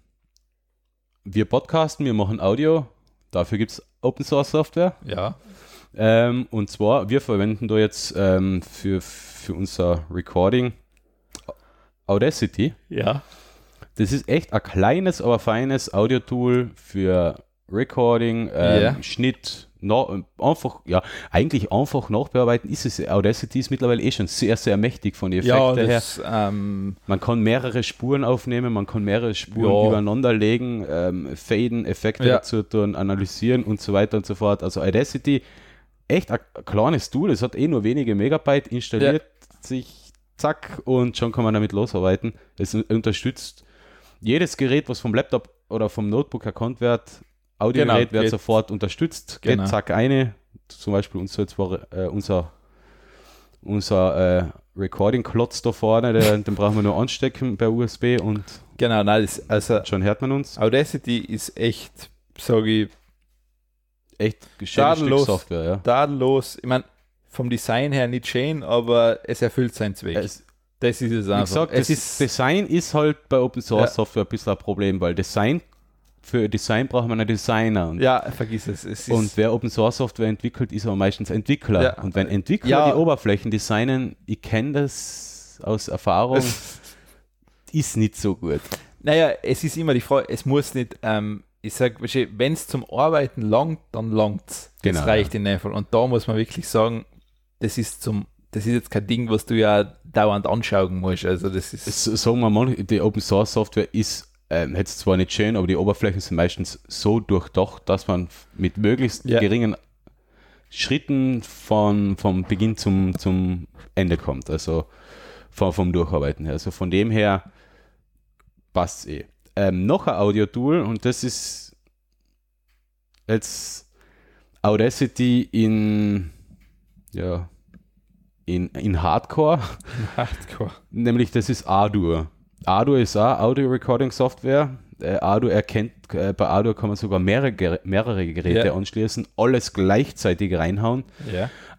wir podcasten, wir machen Audio. Dafür gibt es Open Source Software. Ja. Ähm, und zwar, wir verwenden da jetzt ähm, für, für unser Recording Audacity. Ja. Das ist echt ein kleines, aber feines Audio-Tool für Recording, ähm, yeah. Schnitt, na, einfach, ja, eigentlich einfach nachbearbeiten ist es. Audacity ist mittlerweile eh schon sehr, sehr mächtig von den Effekten ja, das, her. Ähm, man kann mehrere Spuren aufnehmen, man kann mehrere Spuren ja. übereinander legen, ähm, faden, Effekte ja. dazu tun, analysieren und so weiter und so fort. Also Audacity echt ein kleines Tool, es hat eh nur wenige Megabyte, installiert ja. sich, zack, und schon kann man damit losarbeiten. Es unterstützt jedes Gerät, was vom Laptop oder vom Notebook erkannt wird, Audiogerät genau, wird sofort unterstützt, genau. geht zack eine, zum Beispiel unser, äh, unser, unser äh, Recording-Klotz da vorne, der, den brauchen wir nur anstecken per USB und genau, nein, das, also schon hört man uns. Audacity ist echt, sage ich, echt tadellos, Software, ja. tadellos. Ich meine, vom Design her nicht schön, aber es erfüllt seinen Zweck. Es, das ist es einfach. Gesagt, es ist Design ist halt bei Open Source ja. Software ein bisschen ein Problem, weil Design für Design braucht man einen Designer. Und, ja, vergiss es. es und wer Open Source Software entwickelt, ist aber meistens Entwickler. Ja. Und wenn Entwickler ja. die Oberflächen designen, ich kenne das aus Erfahrung, ist nicht so gut. Naja, es ist immer die Frage, es muss nicht ähm, ich sage, wenn es zum Arbeiten langt, dann langt es. Das genau, reicht ja. in dem Fall. Und da muss man wirklich sagen, das ist zum, das ist jetzt kein Ding, was du ja dauernd anschauen musst. Also das ist. Sagen wir mal, die Open Source Software ist ähm, jetzt zwar nicht schön, aber die Oberflächen sind meistens so durchdacht, dass man mit möglichst ja. geringen Schritten von, vom Beginn zum, zum Ende kommt. Also vom, vom Durcharbeiten her. Also von dem her passt es eh ähm, noch ein Audio-Tool und das ist jetzt Audacity in, ja, in, in Hardcore. Hardcore. Nämlich das ist Ardour. Ardour ist auch Audio-Recording-Software. Äh, Ardour erkennt, äh, bei Ardour kann man sogar mehrere, mehrere Geräte ja. anschließen, alles gleichzeitig reinhauen.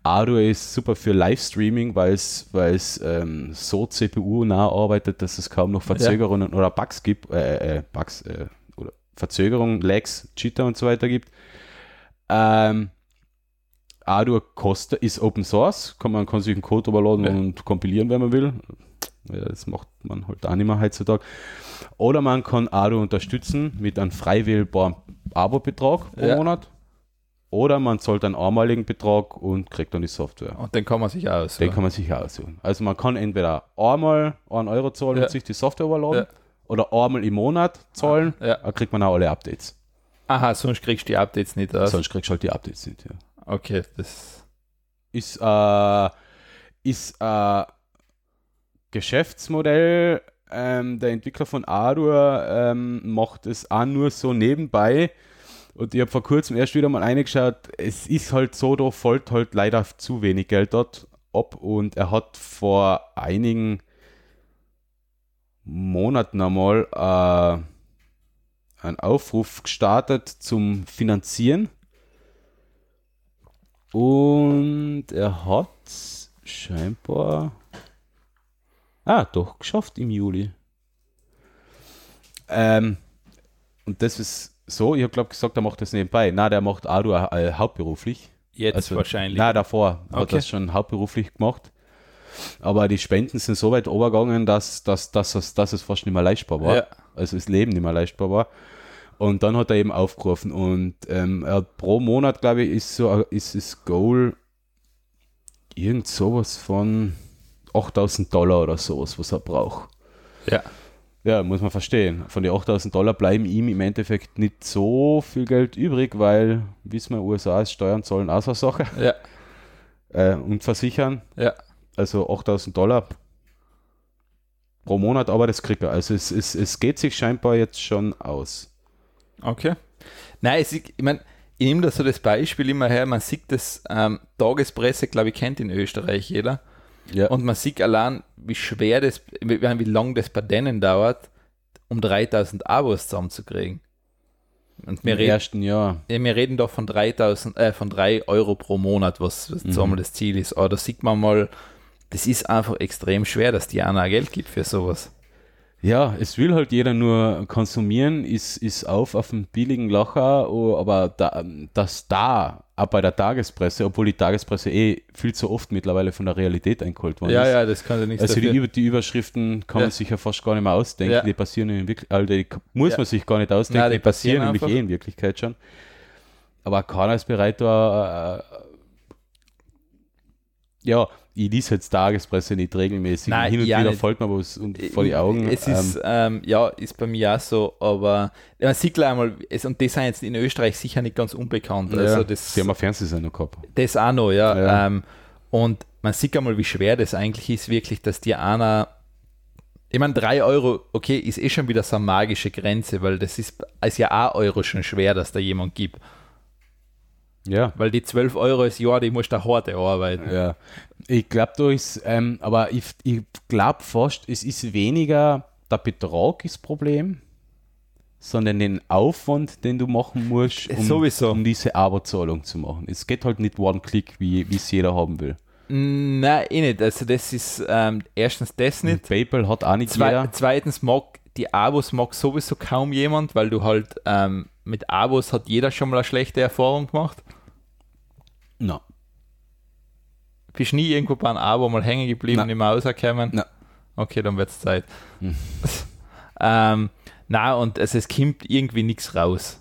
Ardour ist super für Livestreaming, weil es ähm, so CPU-nah arbeitet, dass es kaum noch Verzögerungen ja. oder Bugs gibt, äh, äh, Bugs äh, oder Verzögerungen, Lags, Jitter und so weiter gibt. Ähm, Ardour kostet, ist Open Source, kann man kann sich einen Code überladen und kompilieren, wenn man will. Ja, das macht man halt auch nicht mehr heutzutage. Oder man kann Ardour unterstützen mit einem frei wählbaren Abo-Betrag pro ja. Monat oder man zahlt einen einmaligen Betrag und kriegt dann die Software. Und den kann man sich aussuchen. Den kann man sich aussuchen. Also man kann entweder einmal einen Euro zahlen ja. und sich die Software überladen ja. oder einmal im Monat zahlen, ja. dann kriegt man auch alle Updates. Aha, sonst kriegst du die Updates nicht aus. Sonst kriegst du halt die Updates nicht, ja. Okay, das ist, äh, ist ein Geschäftsmodell. Ähm, der Entwickler von Adur ähm, macht es auch nur so nebenbei und ich habe vor kurzem erst wieder mal eingeschaut, es ist halt so, da folgt halt leider zu wenig Geld dort ab und er hat vor einigen Monaten einmal äh, einen Aufruf gestartet zum Finanzieren. Und er hat scheinbar ah, doch geschafft im Juli. Ähm, und das ist so, ich habe glaube gesagt, er macht das nebenbei. Na, der macht Adu äh, hauptberuflich. Jetzt also, wahrscheinlich. Na, davor okay. hat er das schon hauptberuflich gemacht. Aber die Spenden sind so weit übergegangen, dass, dass, dass, es, dass es fast nicht mehr leistbar war. Ja. Also das Leben nicht mehr leistbar war. Und dann hat er eben aufgerufen und ähm, pro Monat, glaube ich, ist so ist das Goal irgend sowas von 8000 Dollar oder sowas, was er braucht. Ja. Ja, muss man verstehen. Von den 8000 Dollar bleiben ihm im Endeffekt nicht so viel Geld übrig, weil, wissen wir, USA ist Steuern zahlen auch so eine Sache. Ja. Äh, und versichern. Ja. Also 8000 Dollar pro Monat, aber das kriegt er. Also es, es, es geht sich scheinbar jetzt schon aus. Okay. Nein, es, ich meine, ich nehme da so das Beispiel immer her, man sieht das, ähm, Tagespresse, glaube ich, kennt in Österreich jeder. Ja. Und man sieht allein, wie schwer das, wie, wie lang das bei denen dauert, um 3000 Abos zusammenzukriegen. Und wir Im reden, ersten Jahr. ja, wir reden doch von 3000, äh, von 3 Euro pro Monat, was, was Mhm. mhm. das Ziel ist. Aber da sieht man mal, das ist einfach extrem schwer, dass die einer Geld gibt für sowas. Ja, es will halt jeder nur konsumieren, ist, ist auf auf dem billigen Lacher, oh, aber da, dass da, auch bei der Tagespresse, obwohl die Tagespresse eh viel zu oft mittlerweile von der Realität eingeholt worden Ja, ist. ja, das kann ja nichts Also die, dafür. Die Überschriften kann Ja. man sich ja fast gar nicht mehr ausdenken, Ja. die passieren in Wirklichkeit, also die muss Ja. man sich gar nicht ausdenken, Nein, die, die passieren passieren nämlich eh in Wirklichkeit schon. Aber keiner ist bereit, da, äh, ja, ich lese jetzt Tagespresse nicht regelmäßig. Nein, Hin und ja wieder nicht. fällt mir was um, vor die Augen. Es ist, ähm, ja, ist bei mir auch so, aber man sieht gleich einmal, es, und das sind jetzt in Österreich sicher nicht ganz unbekannt. ja, Also das, sie haben eine Fernsehsendung gehabt. das auch noch, ja. Ja. Ähm, und man sieht einmal, wie schwer das eigentlich ist, wirklich, dass dir einer, ich meine, 3 Euro, okay, ist eh schon wieder so eine magische Grenze, weil das ist, ist ja auch Euro schon schwer, dass da jemand gibt. Ja. Weil die 12 Euro ist Jahr, die musst du hart arbeiten. Ja, ich glaube, da ist, ähm, aber ich, ich glaube fast, es ist weniger der Betrag das Problem, sondern den Aufwand, den du machen musst, um, Sowieso. um diese Abozahlung zu machen. Es geht halt nicht One-Click, wie wie es jeder haben will. Nein, eh nicht. Also das ist ähm, erstens das nicht. PayPal hat auch nicht Zwei, jeder. zweitens mag die Abos mag sowieso kaum jemand, weil du halt ähm, mit Abos hat jeder schon mal eine schlechte Erfahrung gemacht. No. Bist nie irgendwo bei einem Abo mal hängen geblieben, Nein. nicht mehr rausgekommen? Nein. Okay, dann wird es Zeit. Hm. ähm, na und also es kommt irgendwie nichts raus.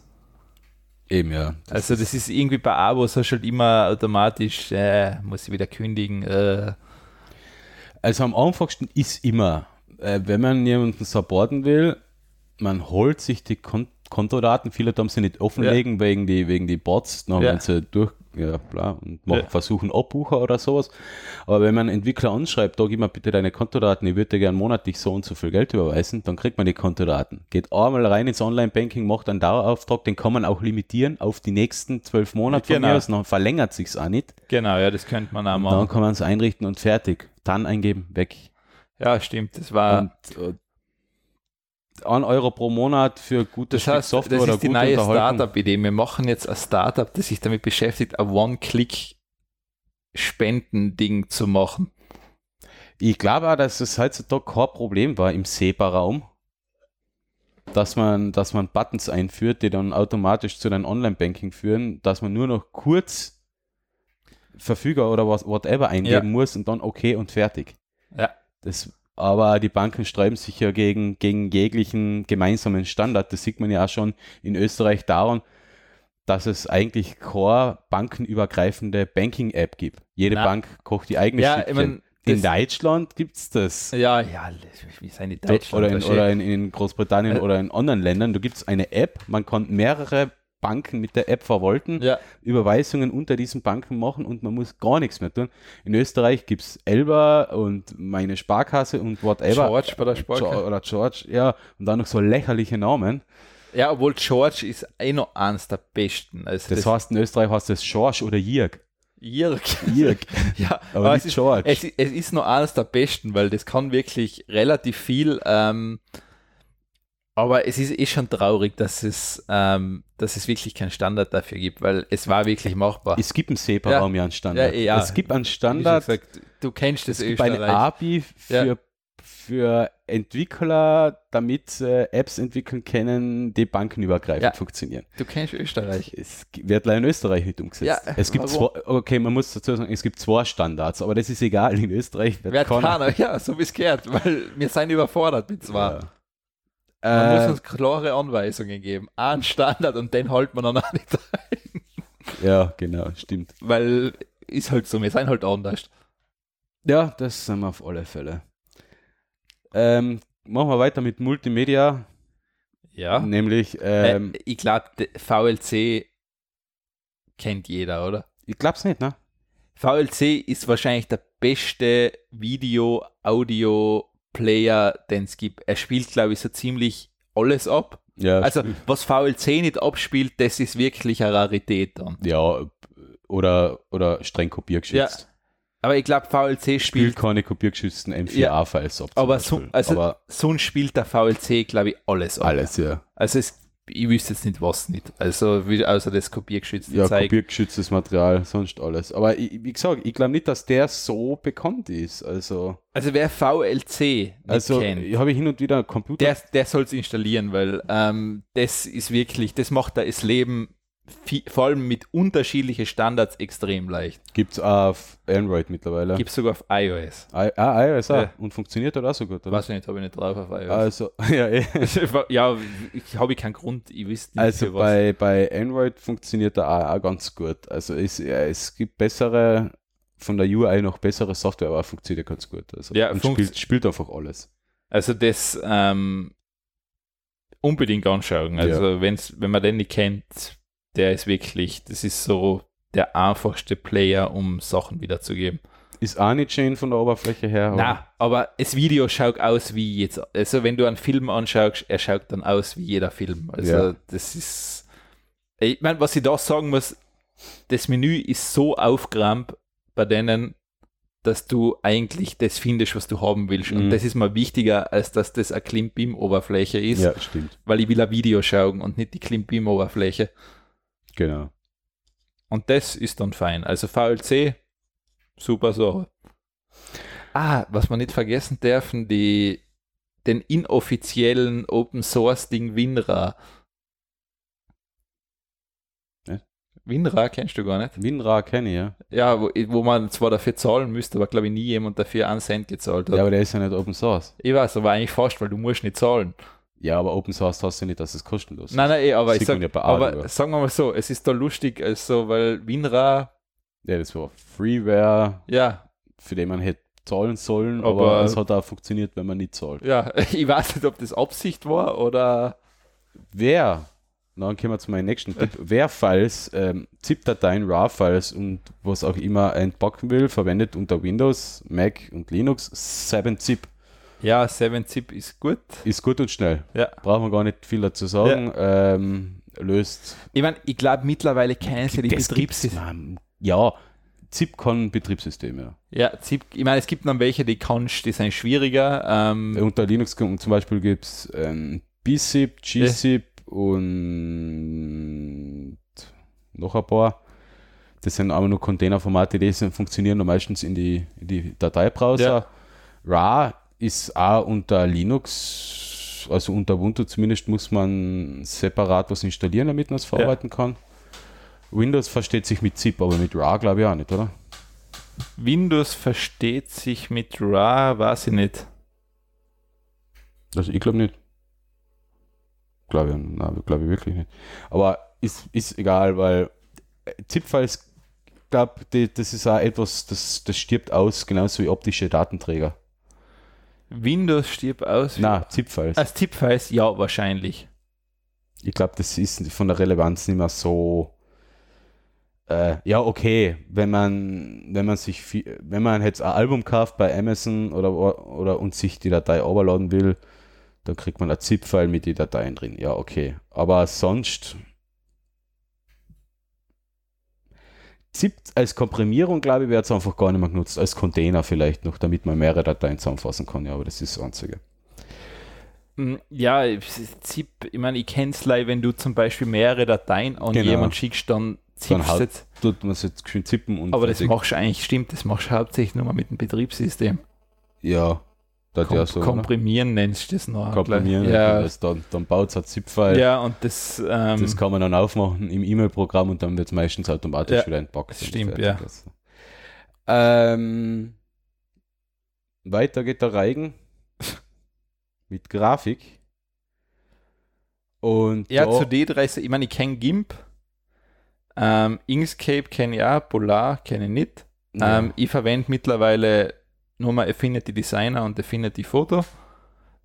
Eben, ja. Also das ist irgendwie bei Abos hast du halt immer automatisch, äh, muss ich wieder kündigen. Äh, Also am einfachsten ist immer, äh, wenn man jemanden supporten will, man holt sich die Kon Kontodaten, viele haben sie nicht offenlegen wegen die, wegen die Bots, dann Ja. sie durch, ja, bla, und machen, Ja. versuchen Abbucher oder sowas. Aber wenn man einen Entwickler anschreibt, da gib mir bitte deine Kontodaten, ich würde dir gerne monatlich so und so viel Geld überweisen, dann kriegt man die Kontodaten. Geht einmal rein ins Online-Banking, macht einen Dauerauftrag, den kann man auch limitieren auf die nächsten zwölf Monate von Genau. mir aus, dann verlängert sich's auch nicht. genau, ja, das könnte man auch Und machen. dann kann man es einrichten und fertig. Dann eingeben, weg. Ja, stimmt. Das war. Und äh, 1 Euro pro Monat für gutes Das heißt, Software das oder ist die gute neue. Startup-Idee. Wir machen jetzt ein Startup, das sich damit beschäftigt, ein One-Click-Spenden-Ding zu machen. Ich glaube auch, dass es heutzutage kein Problem war im SEPA-Raum, dass man, dass man Buttons einführt, die dann automatisch zu deinem Online-Banking führen, dass man nur noch kurz Verfüger oder was, whatever eingeben Ja. muss und dann okay und fertig. Ja. Das, aber die Banken sträuben sich ja gegen, gegen jeglichen gemeinsamen Standard. Das sieht man ja auch schon in Österreich daran, dass es eigentlich keine bankenübergreifende Banking-App gibt. Jede Na. Bank kocht die eigene Ja, in Deutschland gibt es das. Ja, ja, wie sind die Deutschland? oder in, oder in, in Großbritannien Äh. oder in anderen Ländern. Du gibt es eine App, man kann mehrere Banken mit der App verwalten, ja, Überweisungen unter diesen Banken machen und man muss gar nichts mehr tun. In Österreich gibt es Elba und meine Sparkasse und whatever. George bei der Sparkasse. Oder George, ja, und dann noch so lächerliche Namen. Ja, obwohl George ist eh noch eins der besten. Also Das, heißt, in Österreich heißt das George oder Jörg. Jörg. Jörg. ja, Aber nicht es ist, George. Es, es ist noch eines der besten, weil das kann wirklich relativ viel. Ähm, aber es ist eh schon traurig, dass es, ähm, dass es wirklich keinen Standard dafür gibt, weil es war wirklich machbar. Es gibt im SEPA-Raum ja. einen Standard. Ja, ja. Es gibt einen Standard, gesagt, du kennst das es gibt eine. API für, Ja. für Entwickler, damit äh, Apps entwickeln können, die bankenübergreifend Ja. funktionieren. Du kennst Österreich. Es wird leider in Österreich nicht umgesetzt. Ja, es gibt warum? zwei, okay, man muss dazu sagen, es gibt zwei Standards, aber das ist egal. In Österreich wird Wer keiner- keiner, ja, so wie es gehört, weil wir sind überfordert mit zwei. Ja. Man äh, muss uns klare Anweisungen geben. Ein Standard und den hält man dann auch nicht ein. Ja, genau, stimmt. Weil ist halt so, wir sind halt anders. Ja, das sind wir auf alle Fälle. Ähm, machen wir weiter mit Multimedia. Ja. Nämlich, ähm, äh, ich glaube, VLC kennt jeder, oder? Ich glaube es nicht, ne? VLC ist wahrscheinlich der beste Video-Audio-Player, den es gibt. Er spielt, glaube ich, so ziemlich alles ab. Ja, also, was VLC nicht abspielt, das ist wirklich eine Rarität dann. Ja, oder, oder streng kopiergeschützt. Ja. Aber ich glaube, VLC spielt, spielt keine kopiergeschützten M4A-Files ab. Aber, so, also, aber sonst spielt der VLC, glaube ich, alles ab. Alles, ja. Also es ich wüsste jetzt nicht, was nicht. Also, außer das kopiergeschützte Ja, Zeug. kopiergeschütztes Material, sonst alles. Aber ich, wie gesagt, ich glaube nicht, dass der so bekannt ist. Also, also wer VLC also, kennt, habe ich hin und wieder einen Computer. Der, der soll es installieren, weil ähm, das ist wirklich, das macht da das Leben viel, vor allem mit unterschiedlichen Standards extrem leicht. Gibt es auf Android mittlerweile? Gibt es sogar auf iOS. I, ah, iOS ja. Und funktioniert das auch so gut? Oder? Weiß ich nicht, habe ich nicht drauf auf iOS. Also, ja, eh. ja ich habe keinen Grund, ich wüsste nicht. Also bei, bei Android funktioniert er auch, auch ganz gut. Also es, ja, es gibt bessere, von der UI noch bessere Software, aber funktioniert ganz gut. Also, ja, und spielt, spielt einfach alles. Also das ähm, unbedingt anschauen. Also ja. wenn's, wenn man den nicht kennt, der ist wirklich, das ist so der einfachste Player, um Sachen wiederzugeben. Ist auch nicht schön von der Oberfläche her. Na, aber das Video schaut aus wie jetzt. Also, wenn du einen Film anschaust, er schaut dann aus wie jeder Film. Also, ja. das ist. Ich meine, was ich da sagen muss, das Menü ist so aufgeräumt bei denen, dass du eigentlich das findest, was du haben willst. Mhm. Und das ist mal wichtiger, als dass das eine Klimbim-Oberfläche ist. Ja, stimmt. Weil ich will ein Video schauen und nicht die Klimbim-Oberfläche. Genau. Und das ist dann fein. Also VLC, super Sache. Ah, was man nicht vergessen dürfen, die, den inoffiziellen Open Source Ding WinRAR. Ja? WinRAR kennst du gar nicht? WinRAR kenne ich, ja. Ja, wo, wo man zwar dafür zahlen müsste, aber glaube ich nie jemand dafür einen Cent gezahlt hat. Ja, aber der ist ja nicht Open Source. Ich weiß, aber eigentlich fast, weil du musst nicht zahlen. Ja, aber Open Source hast du nicht, dass es kostenlos ist. Nein, nein, eh, aber, ich sag, ja aber sagen wir mal so, es ist da lustig, also, weil WinRAR. Ja, das war Freeware, ja. für den man hätte zahlen sollen, aber, aber, es hat auch funktioniert, wenn man nicht zahlt. Ja, ich weiß nicht, ob das Absicht war oder. Wer, dann kommen wir zu meinem nächsten Tipp, wer Files, ähm, ZIP-Dateien, RAR-Files und was auch immer entpacken will, verwendet unter Windows, Mac und Linux 7-Zip. Ja, 7-Zip ist gut. Ist gut und schnell. Ja. Braucht man gar nicht viel dazu sagen. Ja. Ähm, löst. Ich meine, ich glaube mittlerweile kennen sie die Betriebssysteme. Ja, ZIP kann Betriebssysteme. Ja, ZIP, ich meine, es gibt noch welche, die kannst, die sind schwieriger. Ähm, Unter Linux zum Beispiel gibt es ähm, BZIP, GZIP ja. und noch ein paar. Das sind aber nur Containerformate, die funktionieren nur meistens in die, in die Dateibrowser. Ja. RAR ist auch unter Linux, also unter Ubuntu zumindest, muss man separat was installieren, damit man es verarbeiten ja. kann. Windows versteht sich mit ZIP, aber mit RAR glaube ich auch nicht, oder? Windows versteht sich mit RAR, weiß ich nicht. Also ich glaube nicht. Glaube ich, glaube ich wirklich nicht. Aber ist, ist egal, weil ZIP-Files, glaube das ist auch etwas, das, das stirbt aus, genauso wie optische Datenträger. Windows stirbt aus? Na, ZIP-Files. Als ZIP-Files, ja, wahrscheinlich. Ich glaube, das ist von der Relevanz nicht mehr so. Äh, ja, okay, wenn man, wenn man sich, viel, wenn man jetzt ein Album kauft bei Amazon oder, oder und sich die Datei overladen will, dann kriegt man ein ZIP-File mit den Dateien drin. Ja, okay. Aber sonst ZIP als Komprimierung, glaube ich, wird es einfach gar nicht mehr genutzt. Als Container vielleicht noch, damit man mehrere Dateien zusammenfassen kann. Ja, aber das ist das Einzige. Mm, ja, ZIP, ich meine, ich kenne es wenn du zum Beispiel mehrere Dateien an genau. jemanden schickst, dann zippst dann halt, tut man es jetzt schön zippen und. Aber das machst du eigentlich, stimmt, das machst du hauptsächlich nur mal mit dem Betriebssystem. Ja, Kom ja so, komprimieren oder? nennst du das noch. Komprimieren, ja. Das dann, dann baut es ein ZIP-File. Ja, und das. Ähm, das kann man dann aufmachen im E-Mail-Programm und dann wird es meistens automatisch ja, wieder entpackt. Das stimmt, ja. Ähm, weiter geht der Reigen mit Grafik. Und Ja, zu D3, ich meine, ich kenne GIMP, ähm, Inkscape kenne ich auch, Polar kenne ich nicht. Ja. Ähm, ich verwende mittlerweile nur mal Affinity Designer und Affinity Photo,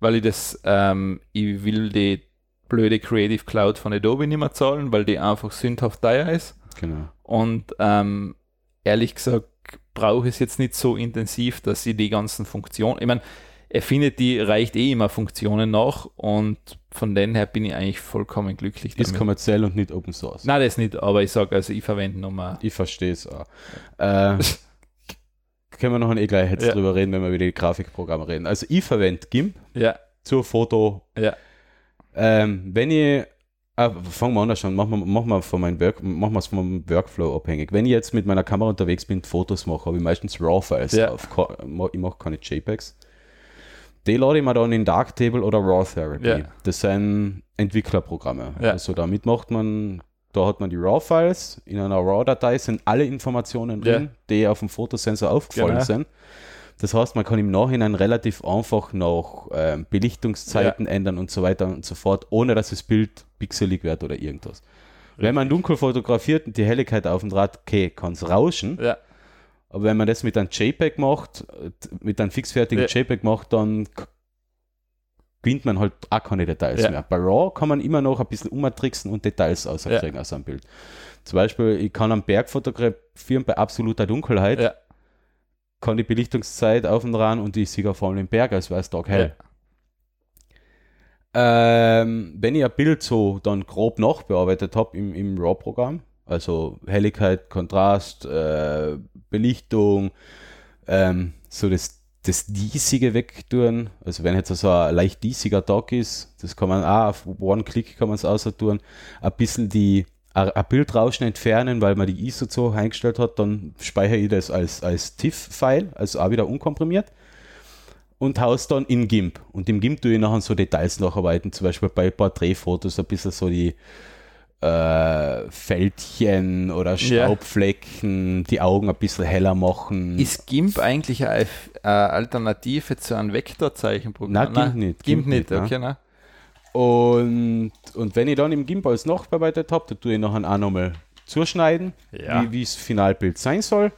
weil ich das, ähm, ich will die blöde Creative Cloud von Adobe nicht mehr zahlen, weil die einfach sündhaft teuer ist. genau. Und ähm, ehrlich gesagt brauche ich es jetzt nicht so intensiv, dass ich die ganzen Funktionen, ich meine, Affinity reicht eh immer Funktionen nach und von den her bin ich eigentlich vollkommen glücklich Ist kommerziell und nicht Open Source. Nein, das nicht, aber ich sage, also ich verwende nochmal. Ich verstehe es auch. Äh, können wir noch eh gleich jetzt Ja. drüber reden, wenn wir über die Grafikprogramme reden. Also ich verwende GIMP Ja, zur Foto. ja, Ähm, wenn ich Ah, fangen wir anders an. Machen wir, machen wir von meinem Work, machen wir es meinem Workflow abhängig. Wenn ich jetzt mit meiner Kamera unterwegs bin, Fotos mache, habe ich meistens RAW-Files Ja. Ko- Ich mache keine JPEGs. Die lade ich mir dann in Darktable oder RAW Therapy. Ja. Das sind Entwicklerprogramme. Ja. Also damit macht man, da hat man die RAW-Files. In einer RAW-Datei sind alle Informationen drin, Ja. die auf dem Fotosensor aufgefallen Genau. sind. Das heißt, man kann im Nachhinein relativ einfach noch ähm, Belichtungszeiten ändern und so weiter und so fort, ohne dass das Bild pixelig wird oder irgendwas. Wenn man dunkel fotografiert und die Helligkeit auf und Rad, okay, kann es rauschen. ja, Aber wenn man das mit einem JPEG macht, äh, mit einem fixfertigen Ja. JPEG macht, dann gewinnt man halt auch keine Details Ja. mehr. Bei RAW kann man immer noch ein bisschen umtricksen und Details auskriegen aus einem Bild. Zum Beispiel, ich kann am Berg fotografieren bei absoluter Dunkelheit, ja, kann die Belichtungszeit auf und ran und ich sehe vor allem den Berg, als es Tag hell. Ähm, wenn ich ein Bild so dann grob nachbearbeitet habe im, im RAW-Programm, also Helligkeit, Kontrast, äh, Belichtung, ähm, so das, das Diesige wegtun, also wenn jetzt so ein leicht diesiger Tag ist, das kann man auch auf One-Click kann man es außer tun, ein bisschen die ein Bildrauschen entfernen, weil man die ISO so eingestellt hat, dann speichere ich das als, als TIFF-File, also auch wieder unkomprimiert. Und haus dann in GIMP. Und im GIMP tue ich nachher so Details nacharbeiten, zum Beispiel bei Porträtfotos ein bisschen so die äh, Fältchen oder Ja. Staubflecken, die Augen ein bisschen heller machen. Ist GIMP eigentlich eine Alternative zu einem Vektorzeichenprogramm? Nein, GIMP nicht. GIMP, GIMP nicht, nicht, okay, ne? und, und wenn ich dann im GIMP alles nachbearbeitet habe, dann tue ich nachher auch nochmal zuschneiden, Ja. wie wie das Finalbild sein soll.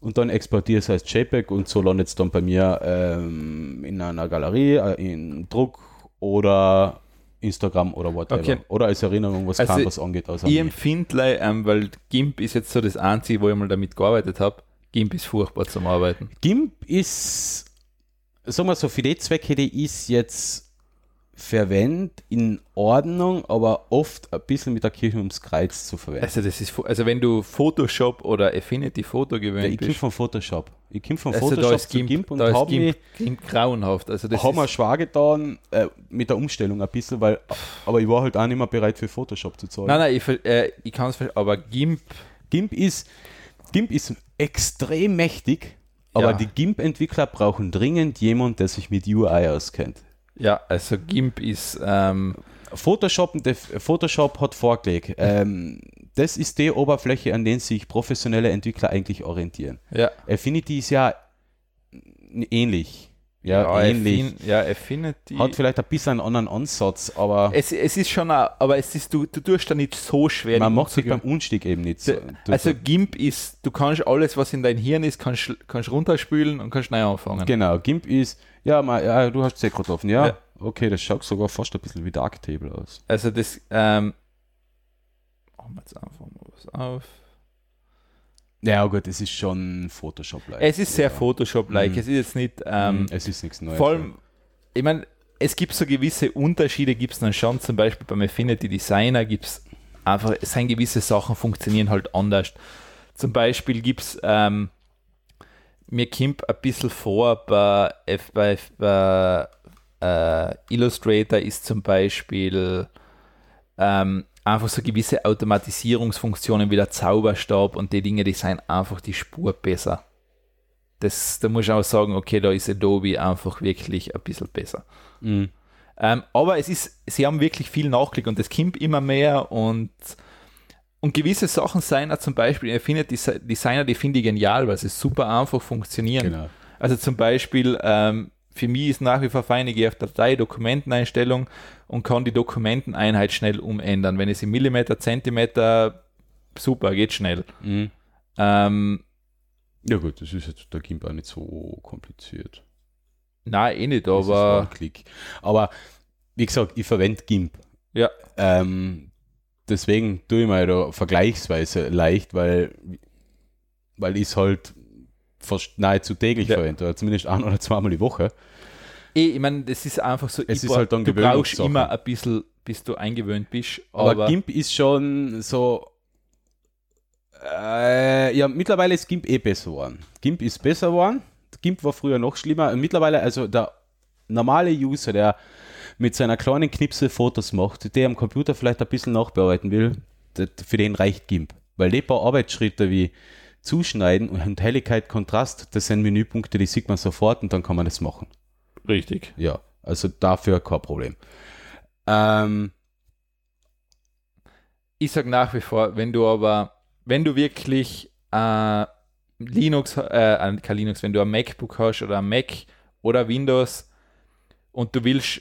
Und dann exportiere es als JPEG und so landet es dann bei mir ähm, in einer Galerie, äh, in Druck oder Instagram oder whatever. Okay. Oder als Erinnerung, was Also Canvas angeht. außer Ich empfinde, ähm, weil GIMP ist jetzt so das Einzige, wo ich mal damit gearbeitet habe. GIMP ist furchtbar zum Arbeiten. GIMP ist, sagen wir so, für die Zwecke, die ist jetzt verwendet in Ordnung, aber oft ein bisschen mit der Kirche ums Kreuz zu verwenden. Also, das ist, also wenn du Photoshop oder Affinity Photo Ja, gewöhnt ich komme bist, von Photoshop. Ich komme von also da Photoshop ist zu GIMP, GIMP und da ist GIMP, mich GIMP grauenhaft. Also das hab mir ist, schwer getan äh, mit der Umstellung ein bisschen, weil, aber ich war halt auch nicht mehr bereit für Photoshop zu zahlen. nein, nein, ich, äh, ich kann es verstehen, aber GIMP, GIMP ist, GIMP ist extrem mächtig, aber Ja. die GIMP-Entwickler brauchen dringend jemanden, der sich mit UI auskennt. Ja, also GIMP ist, ähm, Photoshop, Photoshop hat vorgelegt. Ähm, das ist die Oberfläche, an der sich professionelle Entwickler eigentlich orientieren. ja, Affinity ist ja ähnlich. Ja, ähnlich. Affin, ja, Affinity. Hat vielleicht ein bisschen einen anderen Ansatz, aber es, es ist schon, ein, aber es ist, du, du tust da nicht so schwer. man macht sich beim. Unstieg eben nicht so. De- Also GIMP ist, du kannst alles, was in dein Hirn ist, kannst, kannst runterspülen und kannst neu anfangen. genau, GIMP ist, ja, ma, ja du hast es eh offen, ja. Ja. Okay, das schaut sogar fast ein bisschen wie Darktable aus. Also das, ähm, machen wir jetzt einfach mal was auf. Ja, gut, es ist schon Photoshop-like. Es ist sehr. Photoshop-like, Mhm. es ist jetzt nicht, ähm, Mhm, es ist nichts Neues. vor allem, ich meine, es gibt so gewisse Unterschiede, gibt es dann schon, zum Beispiel beim Affinity Designer gibt es einfach, es sind gewisse Sachen funktionieren halt anders. Zum Beispiel gibt es, ähm, mir kommt ein bisschen vor, bei, F, bei, bei äh, Illustrator ist zum Beispiel ähm, einfach so gewisse Automatisierungsfunktionen wie der Zauberstab und die Dinge, die sind einfach die Spur besser. Das, da muss ich auch sagen, okay, da ist Adobe einfach wirklich ein bisschen besser. Mhm. Ähm, aber es ist, sie haben wirklich viel Nachklick und es kommt immer mehr und, und gewisse Sachen sein auch zum Beispiel, ich finde Desi- Designer, die finde ich genial, weil sie super einfach funktionieren. Genau. Also zum Beispiel, ähm, für mich ist nach wie vor fein, ich gehe auf Datei, Dokumenteneinstellung und kann die Dokumenteneinheit schnell umändern. Wenn es in Millimeter, Zentimeter, super, geht schnell. Mhm. Ähm, Ja gut, das ist jetzt der GIMP auch nicht so kompliziert. nein, eh nicht, Das ist aber ein Klick. Aber wie gesagt, ich verwende GIMP. ja, Ähm, deswegen tue ich mir da vergleichsweise leicht, weil, weil ich es halt fast nahezu täglich Ja. verwende, oder zumindest ein oder zweimal die Woche. eh, ich meine, das ist einfach so, Es ich ist halt dann du brauchst immer ein bisschen, bis du eingewöhnt bist, Aber, aber, GIMP ist schon so. Äh, ja, mittlerweile ist GIMP eh besser geworden. GIMP ist besser geworden. GIMP war früher noch schlimmer. Und mittlerweile, also der normale User, der mit seiner kleinen Knipse Fotos macht, der am Computer vielleicht ein bisschen nachbearbeiten will, für den reicht GIMP. Weil die paar Arbeitsschritte wie Zuschneiden und Helligkeit, Kontrast, das sind Menüpunkte, die sieht man sofort und dann kann man das machen. richtig. Ja, also dafür kein Problem. Ähm, Ich sage nach wie vor, wenn du aber, wenn du wirklich äh, Linux, äh, kein Linux, wenn du ein MacBook hast oder ein Mac oder Windows und du willst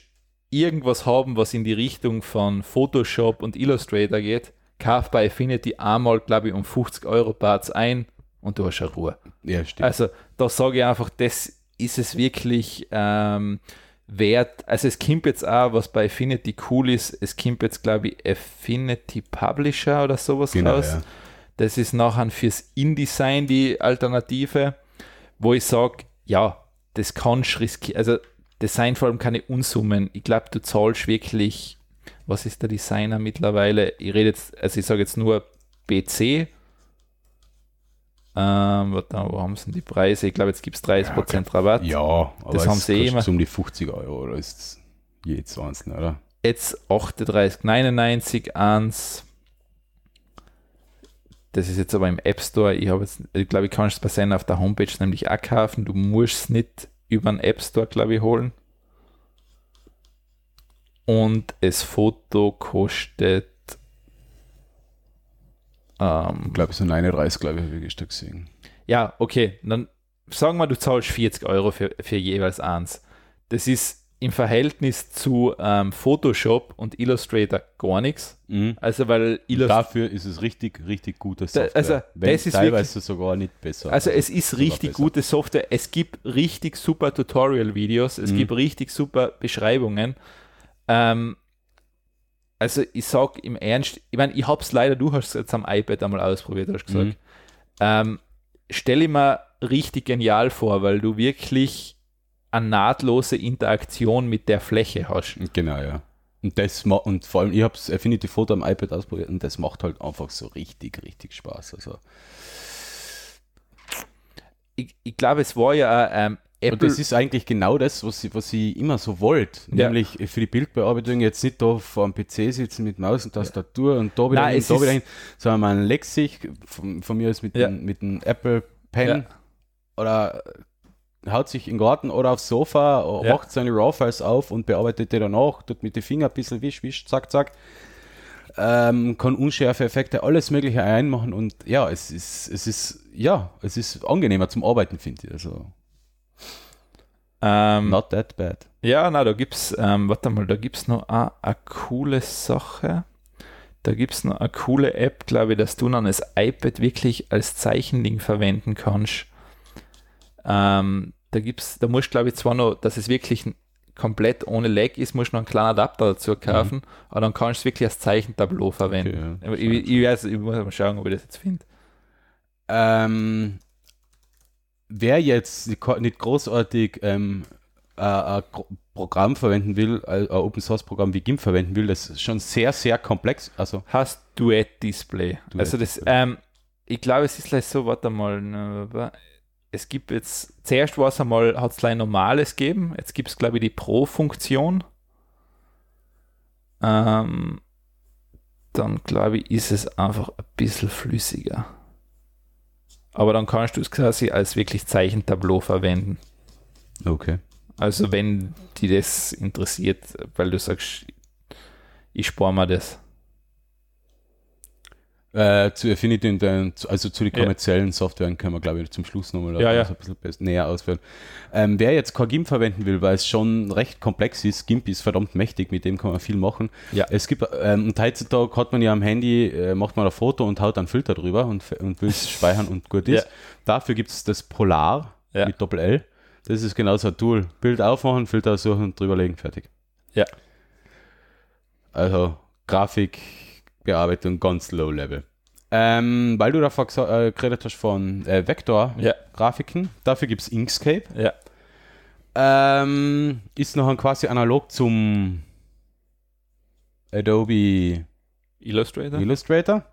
irgendwas haben, was in die Richtung von Photoshop und Illustrator geht, kauf bei Affinity einmal, glaube ich, um 50 Euro Parts ein und du hast eine Ruhe. ja, stimmt. Also da sage ich einfach, das ist es wirklich ähm, wert. Also es kommt jetzt auch, was bei Affinity cool ist, es kommt jetzt, glaube ich, Affinity Publisher oder sowas Genau, raus. ja. Das ist nachher fürs InDesign die Alternative, wo ich sage, ja, das kannst du riskieren. Also Design vor allem keine Unsummen. Ich glaube, du zahlst wirklich, was ist der Designer mittlerweile? Ich rede jetzt, also ich sage jetzt nur BC. Ähm, warte, wo haben sie denn die Preise? Ich glaube, jetzt gibt es 30% Rabatt. Ja, aber Das haben sie eh immer. um die 50 Euro oder ist es jedes einzelne, oder? Jetzt 38,99 eins. Das ist jetzt aber im App Store. Ich habe jetzt, ich glaube, ich kann es bei seiner auf der Homepage nämlich auch kaufen. Du musst es nicht über den App Store, glaube ich, holen. Und das Foto kostet. Ähm, Ich glaube, so 39, glaube ich, habe ich gesehen. ja, okay. Dann sagen wir, du zahlst 40 Euro für, für jeweils eins. Das ist im Verhältnis zu ähm, Photoshop und Illustrator gar nichts. Also, weil Illustrator. Dafür ist es richtig, richtig gute Da- Software. also, Wenn das ist teilweise sogar nicht besser. Also es ist richtig besser. gute Software. Es gibt richtig super Tutorial-Videos. Es Mhm. gibt richtig super Beschreibungen. Ähm, also ich sage im Ernst, ich meine, ich habe es leider, du hast es jetzt am iPad einmal ausprobiert, hast gesagt. Mhm. Ähm, stelle ich mir richtig genial vor, weil du wirklich eine nahtlose Interaktion mit der Fläche hast. Genau, ja. Und das und vor allem, ich habe das Affinity Photo am iPad ausprobiert und das macht halt einfach so richtig, richtig Spaß. Also, Ich, ich glaube, es war ja ähm, und Apple. das ist eigentlich genau das, was ich, was ich immer so wollte. Ja. Nämlich für die Bildbearbeitung jetzt nicht da vor dem PC sitzen mit Maus und Tastatur und da wieder Nein, hin, da wieder hin, sondern man legt sich von, von mir aus mit, Ja. dem, mit dem Apple Pen Ja. oder haut sich in den Garten oder aufs Sofa, Ja. macht seine RAW-Files auf und bearbeitet die danach, tut mit den Fingern ein bisschen wisch, wisch, zack, zack. Ähm, kann unschärfe Effekte, alles Mögliche einmachen und ja, es ist, es ist, ja, es ist angenehmer zum Arbeiten, finde ich. Also, ähm, not that bad. Ja, na, da gibt's, ähm, warte mal, da gibt's noch eine, eine coole Sache. Da gibt's noch eine coole App, glaube ich, dass du dann das iPad wirklich als Zeichending verwenden kannst. Ähm, da gibt's, da musst glaube ich zwar noch, dass es wirklich komplett ohne Lag ist, musst du noch einen kleinen Adapter dazu kaufen, aber dann kannst du es wirklich als Zeichentableau verwenden. Okay, ja. Ich, ich, weiß, ich muss mal schauen, ob ich das jetzt finde. Ähm, wer jetzt nicht großartig ähm, äh, ein Programm verwenden will, ein Open Source Programm wie GIMP verwenden will, das ist schon sehr, sehr komplex. Also, Hast Duett-Display. Duett also das, Display. ähm, ich glaube, es ist gleich so, warte mal, es gibt jetzt, zuerst war es einmal, hat es gleich normales gegeben, jetzt gibt es, glaube ich, die Pro-Funktion. Ähm, dann, glaube ich, ist es einfach ein bisschen flüssiger. Aber dann kannst du es quasi als wirklich Zeichentableau verwenden. okay. Also wenn die das interessiert, weil du sagst, ich spare mir das. Äh, zu Affinity, und dann, also zu den kommerziellen ja. Softwaren können wir, glaube ich, zum Schluss nochmal ja, ja. ein bisschen näher ausführen. Ähm, wer jetzt kein GIMP verwenden will, weil es schon recht komplex ist, GIMP ist verdammt mächtig, mit dem kann man viel machen. Ja. Es gibt, ähm, und heutzutage hat man ja am Handy, äh, macht man ein Foto und haut einen Filter drüber und, und will es speichern und gut ist. Dafür gibt es das Polar mit Doppel-L. Das ist genauso ein Tool. Bild aufmachen, Filter suchen und drüberlegen, fertig. Ja. Also Grafikbearbeitung ganz low level. Ähm, weil du davor äh, geredet hast von äh, Vektor-Grafiken, ja. dafür gibt es Inkscape. Ja. Ähm, ist noch ein quasi analog zum Adobe Illustrator. Illustrator.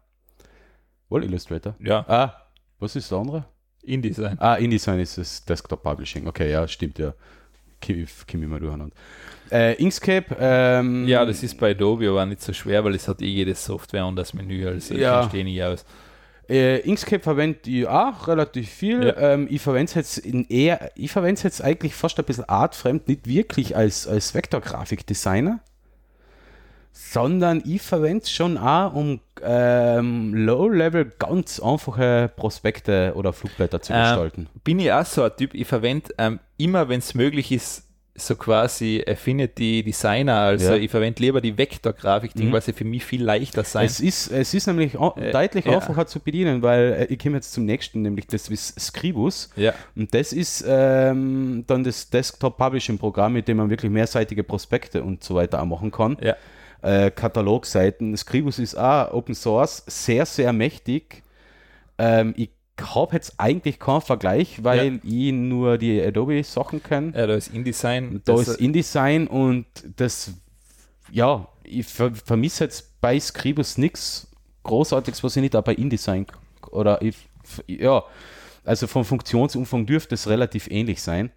Wohl Illustrator? Ja. Ah, was ist das andere? InDesign. Ah, InDesign ist das Desktop Publishing. Okay, ja, stimmt, ja. Kimi immer durcheinander. Äh, Inkscape. Ähm, ja, das ist bei Adobe aber nicht so schwer, weil es hat eh jede Software und das Menü, also ja. ich verstehe nicht aus. Äh, Inkscape verwende ich auch relativ viel. Ja. Ähm, ich verwende es jetzt in eher, ich verwende es jetzt eigentlich fast ein bisschen artfremd, nicht wirklich als, als Vektorgrafikdesigner, sondern ich verwende es schon auch, um ähm, Low-Level ganz einfache Prospekte oder Flugblätter zu ähm, gestalten. Bin ich auch so ein Typ, ich verwende ähm, immer, wenn es möglich ist, so quasi Affinity Designer. Also ja. ich verwende lieber die Vektorgrafik, mhm. weil sie für mich viel leichter sein. Es ist, es ist nämlich äh, deutlich ja. einfacher zu bedienen, weil äh, ich komme jetzt zum nächsten, nämlich das ist Scribus. Ja. Und das ist ähm, dann das Desktop Publishing Programm, mit dem man wirklich mehrseitige Prospekte und so weiter auch machen kann. Ja äh, Katalogseiten. Scribus ist auch Open Source, sehr, sehr mächtig. Ähm, ich habe jetzt eigentlich keinen Vergleich, weil ja. ich nur die Adobe-Sachen kenne. Ja, da ist InDesign. Da ist InDesign und das, ja, ich ver vermisse jetzt bei Scribus nichts Großartiges, was ich nicht auch bei InDesign oder ich, ja, also vom Funktionsumfang dürfte es relativ ähnlich sein.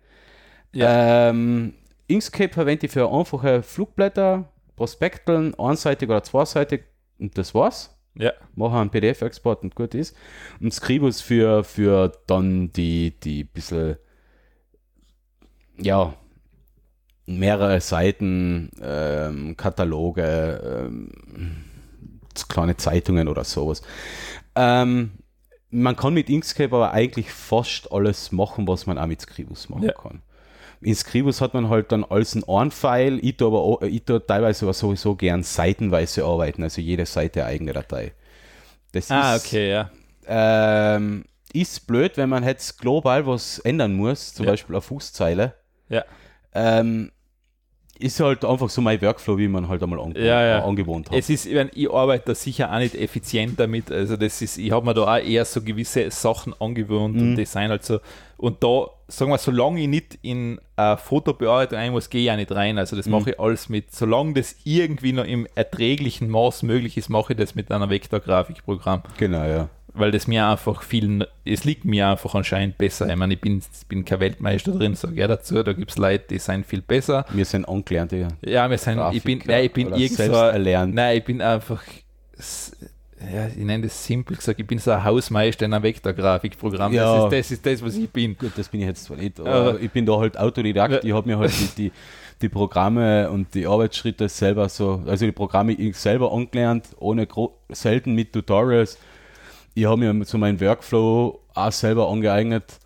Ja. Ähm, Inkscape verwende ich für einfache Flugblätter, Prospekteln, einseitig oder zweiseitig und das war's. Ja. Mache einen PDF-Export und gut ist. Und Scribus für, für dann die, die bisschen, ja, mehrere Seiten, ähm, Kataloge, ähm, kleine Zeitungen oder sowas. Ähm, man kann mit Inkscape aber eigentlich fast alles machen, was man auch mit Scribus machen ja. kann. In Scribus hat man halt dann alles in ein File. Ich tue aber auch, ich tue teilweise aber sowieso gern seitenweise arbeiten, also jede Seite eine eigene Datei. Das ah, ist, okay, ja. Ähm, ist blöd, wenn man jetzt global was ändern muss, zum ja. Beispiel eine Fußzeile. Ja. Ähm, ist halt einfach so mein Workflow, wie man halt einmal ange ja, ja. angewohnt hat. Es ist, ich, meine, ich arbeite da sicher auch nicht effizient damit. Also das ist, ich habe mir da auch eher so gewisse Sachen angewöhnt mhm. und Design halt so. Und da, sagen wir, solange ich nicht in eine Fotobearbeitung ein muss, gehe ich auch nicht rein. Also das mhm. mache ich alles mit, solange das irgendwie noch im erträglichen Maß möglich ist, mache ich das mit einer Vektorgrafikprogramm. Genau, ja weil das mir einfach viel, es liegt mir einfach anscheinend besser. Ich meine, ich bin, bin kein Weltmeister drin, sage ja dazu, da gibt es Leute, die sind viel besser. Wir sind angelernte. Ja, wir sind, Grafiker ich bin, nein, ich bin irgend so, erlernt. nein, ich bin einfach, ja, ich nenne das simpel gesagt, ich bin so ein Hausmeister in einem Vektorgrafikprogramm. Ja. Das, ist, das ist das, was ich bin. Gut, das bin ich jetzt zwar nicht, aber ich bin da halt Autodidakt, ja. ich habe mir halt die, die die Programme und die Arbeitsschritte selber so, also die Programme selber angelernt, ohne selten mit Tutorials ich habe mir so meinen Workflow auch selber angeeignet.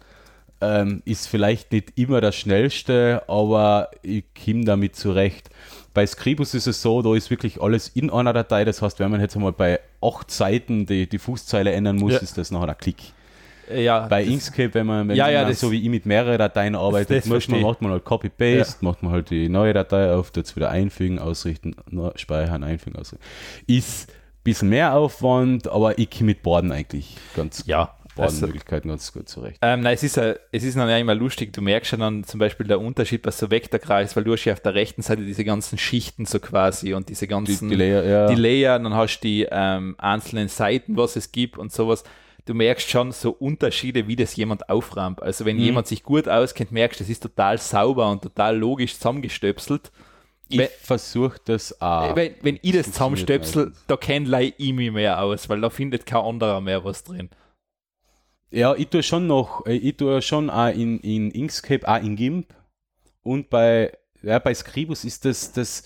Ähm, ist vielleicht nicht immer das schnellste, aber ich komme damit zurecht. Bei Scribus ist es so, da ist wirklich alles in einer Datei. Das heißt, wenn man jetzt einmal bei acht Seiten die, die Fußzeile ändern muss, ja. ist das nachher ein Klick. Ja, bei Inkscape, wenn man, wenn ja, ja, man so wie ich mit mehreren Dateien arbeitet, muss man, macht man halt Copy-Paste, macht man halt die neue Datei auf, tut es wieder einfügen, ausrichten, speichern, einfügen, ausrichten. Ist bisschen mehr Aufwand, aber ich komme mit Borden eigentlich ganz ja. Bodenmöglichkeiten also, ganz gut zurecht. Ähm, nein, es ist, ja, es ist dann ja immer lustig, du merkst schon dann zum Beispiel der Unterschied, was so Vektorkreis, weil du hast ja auf der rechten Seite diese ganzen Schichten so quasi und diese ganzen die, die Layer, ja. die Layer, dann hast du die ähm, einzelnen Seiten, was es gibt und sowas. Du merkst schon so Unterschiede, wie das jemand auframmt. Also wenn mhm. jemand sich gut auskennt, merkst du, das ist total sauber und total logisch zusammengestöpselt ich versuche das auch. Wenn, wenn ich das zusammenstöpsel, da kenne ich mich mehr aus, weil da findet kein anderer mehr was drin. Ja, ich tue schon noch, äh, ich tue schon auch in, in Inkscape, auch in GIMP und bei, ja, bei Scribus ist das, das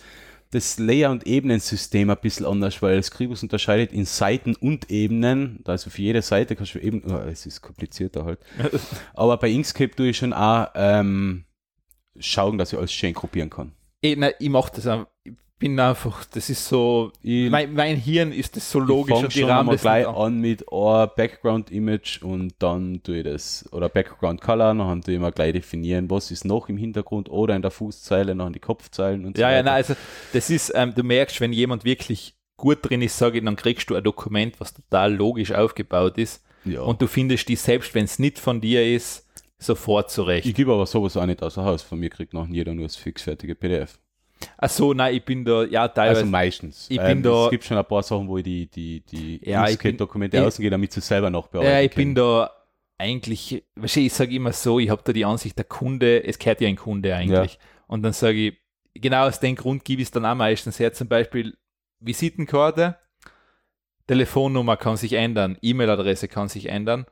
das Layer- und Ebenensystem ein bisschen anders, weil Scribus unterscheidet in Seiten und Ebenen. Also für jede Seite kannst du eben, oh, es ist komplizierter halt. Aber bei Inkscape tue ich schon auch ähm, schauen, dass ich alles schön gruppieren kann. Ich, nein, ich mache das auch. Ich bin einfach, das ist so, ich, mein, mein, Hirn ist das so logisch und die Rahmen das gleich an mit oh, Background Image und dann tue ich das, oder Background Color, dann tue ich mal gleich definieren, was ist noch im Hintergrund oder in der Fußzeile, noch in die Kopfzeilen und so ja, weiter. Ja, nein, also das ist, ähm, du merkst, wenn jemand wirklich gut drin ist, sage ich, dann kriegst du ein Dokument, was total logisch aufgebaut ist ja. und du findest die, selbst wenn es nicht von dir ist, sofort zurecht. Ich gebe aber sowas auch nicht außer Haus. Von mir kriegt noch jeder nur das fixfertige PDF. Ach so, nein, ich bin da, ja, teilweise. Also meistens. Ich bin ähm, da, es gibt schon ein paar Sachen, wo ich die, die, die ja, Dokumente ausgehe, damit sie selber noch bearbeiten Ja, ich können. bin da eigentlich, ich sage immer so, ich habe da die Ansicht, der Kunde, es gehört ja ein Kunde eigentlich. Ja. Und dann sage ich, genau aus dem Grund gebe ich es dann auch meistens her, zum Beispiel Visitenkarte, Telefonnummer kann sich ändern, E-Mail-Adresse kann sich ändern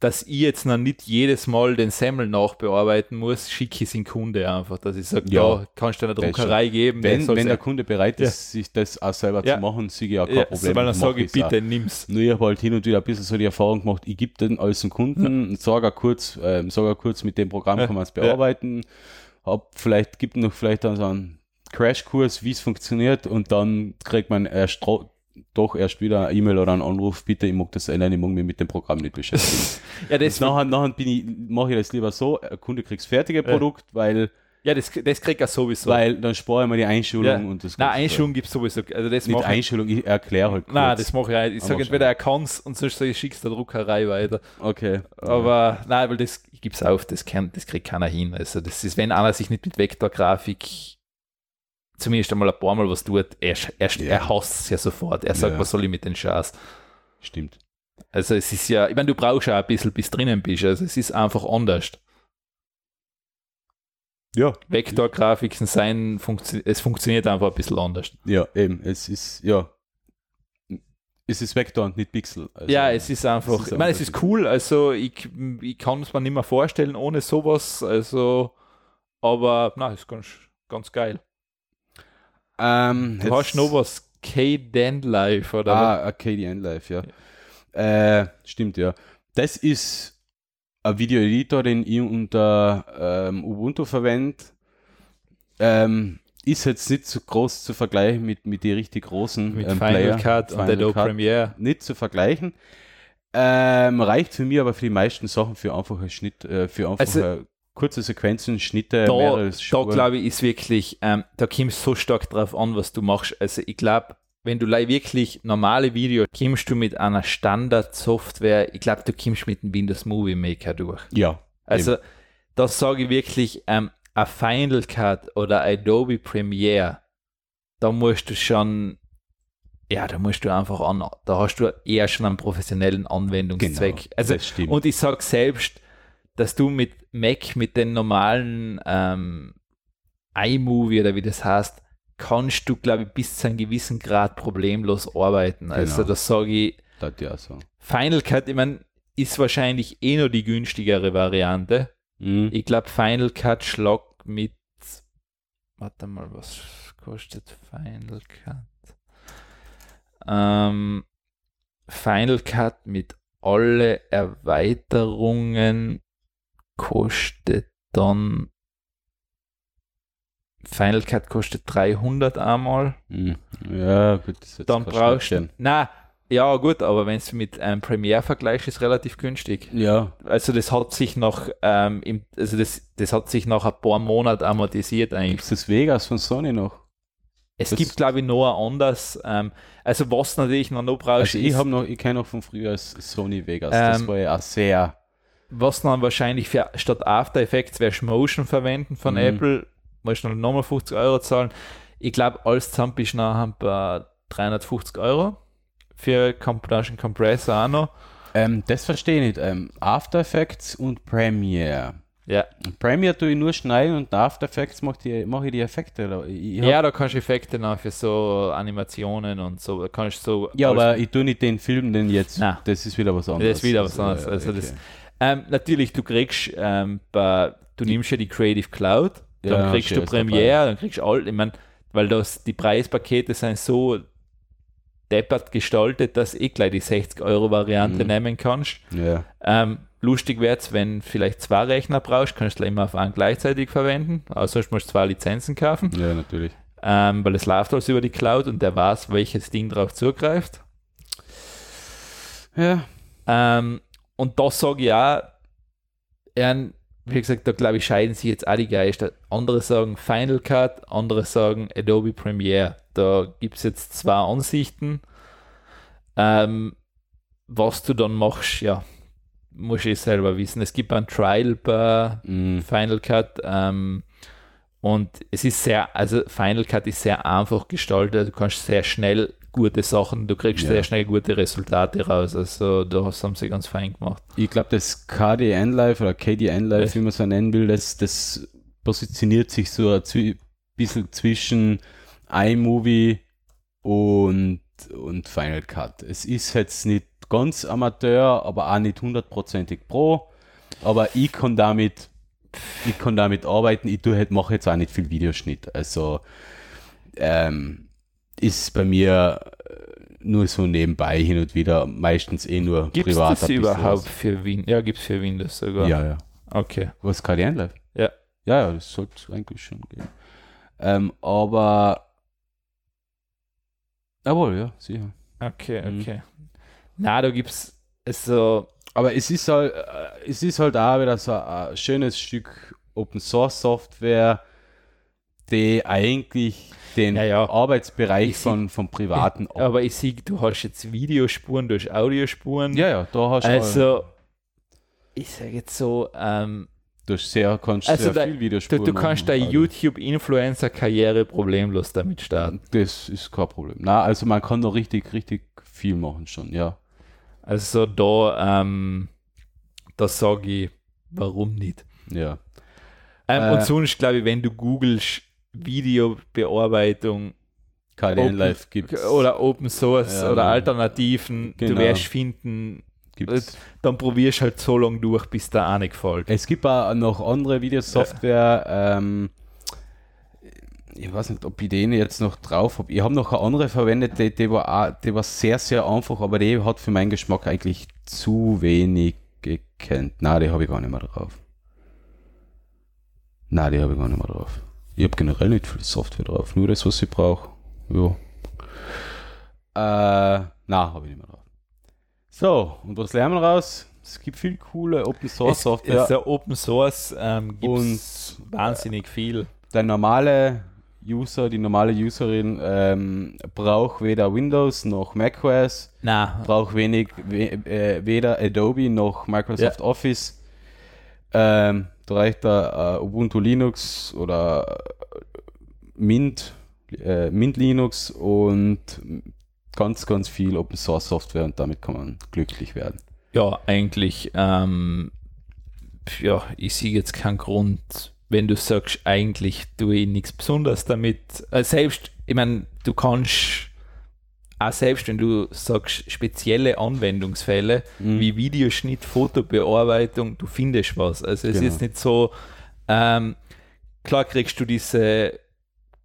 dass ich jetzt noch nicht jedes Mal den Semmel nachbearbeiten muss, schicke ich es in Kunde einfach, dass ich sage, ja, da kannst du eine Druckerei geben. Wenn, wenn der Kunde bereit ist, ja. sich das auch selber ja. zu machen, sehe ich auch kein ja, Problem. Weil dann sage ich, bitte, auch. nimm's. Nur ich habe halt hin und wieder ein bisschen so die Erfahrung gemacht, ich gebe den als Kunden, ja. sage kurz, äh, sage kurz, mit dem Programm kann man es bearbeiten, hab vielleicht, gibt noch vielleicht dann so einen Crashkurs, wie es funktioniert und dann kriegt man erst doch erst wieder eine E-Mail oder einen Anruf, bitte, ich mag das alleine, ich mag mich mit dem Programm nicht beschäftigen. ja, das nachher, nachher bin ich, mache ich das lieber so, Kunde kriegt das fertige Produkt, äh. weil ja, das, das kriegt er sowieso. Weil dann spare ich mir die Einschulung ja. und das Nein, Einschulung gibt es sowieso. Also das Nicht Einschulung, ich erkläre halt kurz. Nein, das mache ich auch. Ich sage entweder er kann es und sonst sage ich, schickst der Druckerei weiter. Okay. Aber nein, weil das gibt es auf, das, kann, das kriegt keiner hin. Also das ist, wenn einer sich nicht mit Vektorgrafik zumindest einmal ein paar Mal was tut, er, er, ja. er hasst es ja sofort. Er sagt, ja. was soll ich mit den Scheiß? Stimmt. Also es ist ja, ich meine, du brauchst ja ein bisschen, bis drinnen bist. Also es ist einfach anders. Ja. Vektorgrafiken sein, funktio es funktioniert einfach ein bisschen anders. Ja, eben. Es ist, ja. Es ist Vektor und nicht Pixel. Also, ja, es ist einfach, es ist ich meine, es ist cool, also ich, ich kann es mir nicht mehr vorstellen ohne sowas, also, aber na, ist ganz, ganz geil. Ähm, du hast noch was KDN Live, oder? Ah, KDN Live, ja. ja. Äh, stimmt, ja. Das ist ein Video-Editor, den ich unter ähm, Ubuntu verwende. Ähm, ist jetzt nicht so groß zu vergleichen mit, mit den richtig großen mit ähm, Final Player. Cut Final und Adobe Premiere. Nicht zu vergleichen. Ähm, reicht für mich aber für die meisten Sachen für einfache Schnitt, äh, für einfache also, kurze Sequenzen, Schnitte, da, Da glaube ich, ist wirklich, ähm, da kommt so stark drauf an, was du machst. Also ich glaube, wenn du wirklich normale Videos kommst du mit einer Standard-Software, ich glaube, du kommst mit dem Windows Movie Maker durch. Ja. Also eben. das sage ich wirklich, ähm, ein Final Cut oder Adobe Premiere, da musst du schon, ja, da musst du einfach an, da hast du eher schon einen professionellen Anwendungszweck. Genau, also, und ich sage selbst, dass du mit Mac, mit den normalen ähm, iMovie oder wie das heißt, kannst du, glaube ich, bis zu einem gewissen Grad problemlos arbeiten. Genau. Also das sage ich. Das ja so. Final Cut, ich meine, ist wahrscheinlich eh nur die günstigere Variante. Mhm. Ich glaube, Final Cut schlagt mit, warte mal, was kostet Final Cut? Ähm, Final Cut mit alle Erweiterungen kostet dann Final Cut kostet 300 einmal. Hm. Ja, gut. dann brauchst du. Na, ja, gut, aber wenn es mit einem Premiere vergleichst, ist relativ günstig. Ja. Also das hat sich noch, ähm, im, also das, das hat sich nach ein paar Monaten amortisiert eigentlich. Gibt es das Vegas von Sony noch? Es das gibt, glaube ich, noch ein anderes. Ähm, also was natürlich noch, noch brauchst. Also ich habe noch, ich kenne noch von früher Sony Vegas. Ähm, das war ja auch sehr was dann wahrscheinlich für, statt After Effects wirst Motion verwenden von mhm. Apple, musst du nochmal 50 Euro zahlen. Ich glaube, alles zusammen bist nachher bei 350 Euro für Compression Compressor auch noch. Ähm, das verstehe ich nicht. Ähm, After Effects und Premiere. Ja. Premiere tue ich nur schneiden und After Effects mache ich, mach ich die Effekte. Ich ja, da kannst du Effekte noch für so Animationen und so. Da kannst so ja, aber ich tue nicht den Film, den jetzt. Nein. Das ist wieder was anderes. Das ist wieder was anderes. Also, okay. das, ähm, natürlich, du kriegst, ähm, bei, du nimmst ja die Creative Cloud, dann ja, kriegst du Premiere, dann kriegst du all, ich meine, weil das, die Preispakete sind so deppert gestaltet, dass ich gleich die 60-Euro-Variante mhm. nehmen kannst. Ja. Ähm, lustig wird es, wenn vielleicht zwei Rechner brauchst, kannst du immer auf einen gleichzeitig verwenden, außer du musst zwei Lizenzen kaufen. Ja, natürlich. Ähm, weil es läuft alles über die Cloud und der weiß, welches Ding drauf zugreift. Ja. Ähm, und da sage ich auch, wie gesagt, da glaube ich, scheiden sich jetzt auch die Geister. Andere sagen Final Cut, andere sagen Adobe Premiere. Da gibt es jetzt zwei Ansichten. Ähm, was du dann machst, ja, muss ich selber wissen. Es gibt ein Trial bei mm. Final Cut ähm, und es ist sehr, also Final Cut ist sehr einfach gestaltet. Du kannst sehr schnell gute Sachen, du kriegst ja. sehr schnell gute Resultate raus. Also da haben sie ganz fein gemacht. Ich glaube, das KDN Live oder KDN Live, wie man es nennen will, das, das positioniert sich so ein bisschen zwischen iMovie und, und Final Cut. Es ist jetzt nicht ganz Amateur, aber auch nicht hundertprozentig Pro. Aber ich kann damit, ich kann damit arbeiten. Ich tue halt, mache jetzt auch nicht viel Videoschnitt. Also ähm, ist bei mir äh, nur so nebenbei hin und wieder, meistens eh nur gibt's privat. Gibt es überhaupt für Windows? Ja, gibt es für Windows sogar. Ja, ja. Okay. Was KDN Live? Ja. Ja, ja, das sollte eigentlich schon gehen. Ähm, aber Jawohl, ja, sicher. Okay, mhm. okay. Mhm. Na, da gibt es so. Aber es ist halt, äh, es ist halt auch wieder so ein schönes Stück Open Source Software, die eigentlich den ja, ja. Arbeitsbereich von, von Privaten ich, Aber ich sehe, du hast jetzt Videospuren, du hast Audiospuren. Ja, ja, da hast du. Also, ich sage jetzt so, ähm, Du hast sehr, kannst also sehr da, viel Videospuren Du, du kannst deine YouTube-Influencer-Karriere problemlos damit starten. Das ist kein Problem. Na, also man kann da richtig, richtig viel machen schon, ja. Also da, ähm, das sage ich, warum nicht? Ja. Ähm, äh, und sonst glaube ich, wenn du googelst Videobearbeitung KDN Live gibt oder Open Source ja, oder Alternativen, genau. du wirst finden, Gibt's. dann probierst du halt so lange durch, bis da auch nicht gefällt. Es gibt auch noch andere Videosoftware, ja. ähm, ich weiß nicht, ob ich den jetzt noch drauf habe. Ich habe noch eine andere verwendet, die, die, war die war sehr, sehr einfach, aber die hat für meinen Geschmack eigentlich zu wenig gekannt. Nein, die habe ich gar nicht mehr drauf. Nein, die habe ich gar nicht mehr drauf. Ich habe generell nicht viel Software drauf, nur das, was ich brauche. Ja. Äh, nein, habe ich nicht mehr drauf. So, und was lernen wir raus? Es gibt viel coole Open Source Software. Es ist ja Open Source ähm, und wahnsinnig viel. Der normale User, die normale Userin ähm, braucht weder Windows noch macOS, Na. braucht wenig we, äh, weder Adobe noch Microsoft ja. Office. Ähm, reicht da äh, Ubuntu Linux oder Mint, äh, Mint Linux und ganz, ganz viel Open Source Software und damit kann man glücklich werden. Ja, eigentlich, ähm, ja, ich sehe jetzt keinen Grund, wenn du sagst, eigentlich tue ich nichts Besonderes damit. Äh, selbst, ich meine, du kannst auch selbst wenn du sagst, spezielle Anwendungsfälle mhm. wie Videoschnitt, Fotobearbeitung, du findest was. Also es genau. ist nicht so, ähm, klar kriegst du diese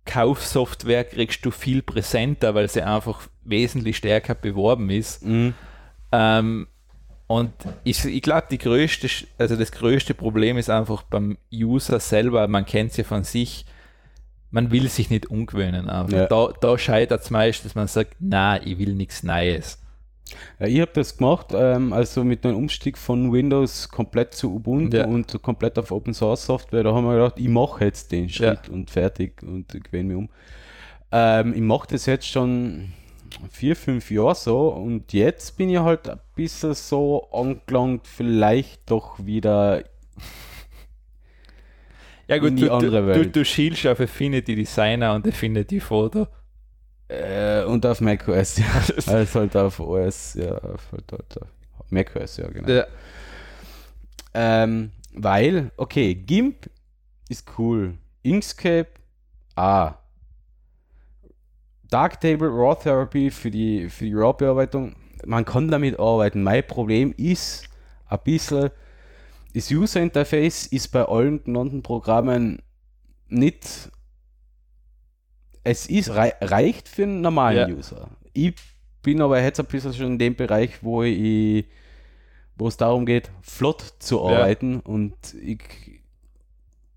Kaufsoftware, kriegst du viel präsenter, weil sie einfach wesentlich stärker beworben ist. Mhm. Ähm, und ich, ich glaube, die größte, also das größte Problem ist einfach beim User selber, man kennt es ja von sich, man will sich nicht umgewöhnen. Ja. Da, da scheitert es meist, dass man sagt, na, ich will nichts Neues. Ja, ich habe das gemacht, ähm, also mit einem Umstieg von Windows komplett zu Ubuntu ja. und komplett auf Open Source Software. Da haben wir gedacht, ich mache jetzt den Schritt und fertig und gewöhne mich um. Ähm, ich mache das jetzt schon vier, fünf Jahre so und jetzt bin ich halt ein bisschen so angelangt, vielleicht doch wieder ja gut, in die du, andere Welt. Du, du schielst auf Affinity Designer und Affinity Photo. Äh, und auf macOS, ja. also halt auf OS, ja, auf, halt, halt auf macOS, ja, genau. Ja. Ähm, weil, okay, GIMP ist cool. Inkscape, ah, Darktable Raw Therapy für die, für die RAW-Bearbeitung, man kann damit arbeiten. Mein Problem ist ein bisschen, das User Interface ist bei allen genannten Programmen nicht es ist, rei reicht für einen normalen ja. User. Ich bin aber jetzt ein bisschen schon in dem Bereich, wo ich, wo es darum geht, flott zu arbeiten ja. und ich,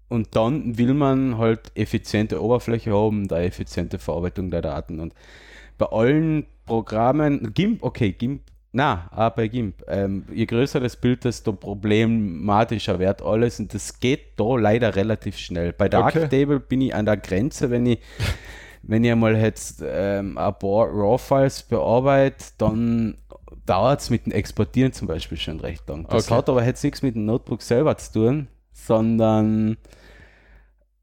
und dann will man halt effiziente Oberfläche haben, da effiziente Verarbeitung der Daten und bei allen Programmen, GIMP, okay, GIMP, na, auch bei GIMP, ähm, je größer das Bild, desto problematischer wird alles und das geht da leider relativ schnell. Bei Darktable okay. bin ich an der Grenze, wenn ich wenn ich einmal jetzt ähm, ein paar RAW-Files bearbeite, dann dauert es mit dem Exportieren zum Beispiel schon recht lang. Das okay. hat aber jetzt nichts mit dem Notebook selber zu tun, sondern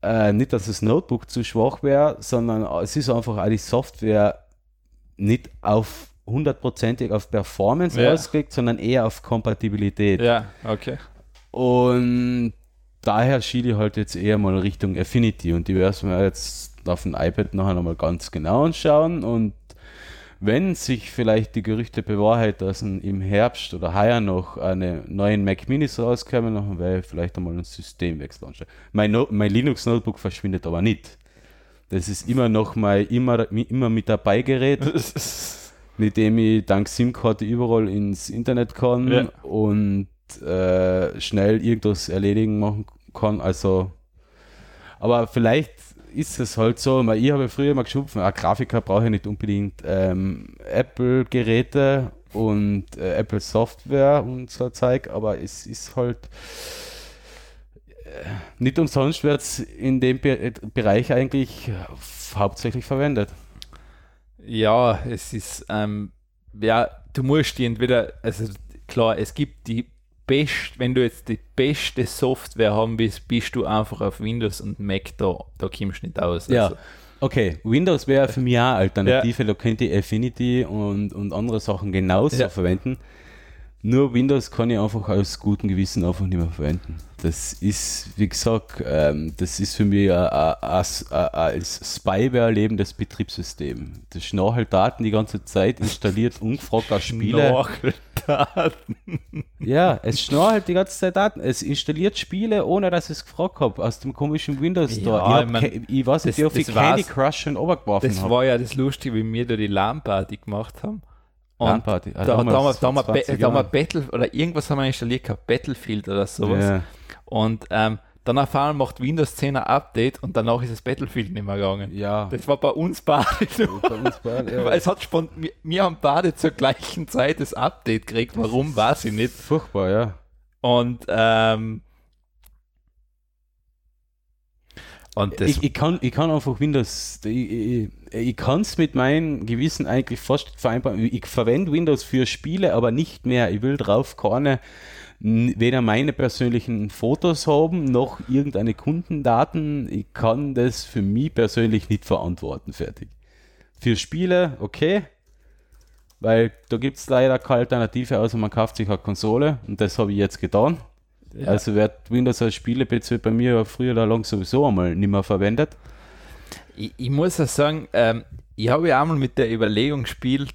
äh, nicht, dass das Notebook zu schwach wäre, sondern es ist einfach auch die Software nicht auf hundertprozentig auf Performance ja. ausgelegt, sondern eher auf Kompatibilität. Ja, okay. Und daher schiele ich halt jetzt eher mal Richtung Affinity und die werde ich mir jetzt auf dem iPad nachher nochmal ganz genau anschauen und wenn sich vielleicht die Gerüchte bewahrheiten, dass im Herbst oder heuer noch eine neuen Mac Minis rauskommen, dann ich vielleicht einmal ein Systemwechsel anstellen. Mein, no mein Linux Notebook verschwindet aber nicht. Das ist immer noch mein immer, immer mit dabei Gerät, mit dem ich dank SIM-Karte überall ins Internet kann ja. und äh, schnell irgendwas erledigen machen kann. Also, aber vielleicht ist es halt so, ich habe früher mal geschumpfen, ein Grafiker brauche ich nicht unbedingt ähm, Apple-Geräte und äh, Apple Software und so Zeug, aber es ist halt äh, nicht umsonst wird es in dem Be Bereich eigentlich hauptsächlich verwendet. Ja, es ist, ähm, ja, du musst die entweder, also klar, es gibt die best, wenn du jetzt die beste Software haben willst, bist du einfach auf Windows und Mac da, da kommst du nicht aus. Ja. Also. Okay, Windows wäre für mich auch eine Alternative, ja. da könnte ich Affinity und, und andere Sachen genauso ja. verwenden. Nur Windows kann ich einfach aus gutem Gewissen einfach nicht mehr verwenden. Das ist, wie gesagt, ähm, das ist für mich als Spyware lebendes Betriebssystem. Das schnarchelt Daten die ganze Zeit, installiert ungefragt auch Spiele. Daten. Ja, es schnarchelt die ganze Zeit Daten. Es installiert Spiele, ohne dass ich es gefragt habe, aus dem komischen Windows Store. Ja, ich, mein, ich weiß nicht, wie oft ich Candy Crush schon obergeworfen habe. Das war ja das Lustige, wie wir da die LAN-Party gemacht haben. Und Party. Ah, da, da, haben wir, da, da haben wir Battle oder irgendwas haben wir installiert gehabt, Battlefield oder sowas. Yeah. Und ähm, dann auf einmal macht Windows 10 ein Update und danach ist das Battlefield nicht mehr gegangen. Ja. Das war bei uns beide. Bei uns beide, ja. es hat spont wir, wir haben beide zur gleichen Zeit das Update gekriegt. Warum, weiß ich nicht. Furchtbar, ja. Und ähm, Und ich, ich, kann, ich kann einfach Windows, ich, ich, ich kann es mit meinem Gewissen eigentlich fast vereinbaren. Ich verwende Windows für Spiele, aber nicht mehr. Ich will drauf keine, weder meine persönlichen Fotos haben, noch irgendeine Kundendaten. Ich kann das für mich persönlich nicht verantworten, fertig. Für Spiele, okay, weil da gibt es leider keine Alternative, außer man kauft sich eine Konsole und das habe ich jetzt getan. Ja. Also wird Windows als Spiele-PC bei mir früher oder lang sowieso einmal nicht mehr verwendet. Ich, ich muss ja sagen, ähm, ich habe ja einmal mit der Überlegung gespielt,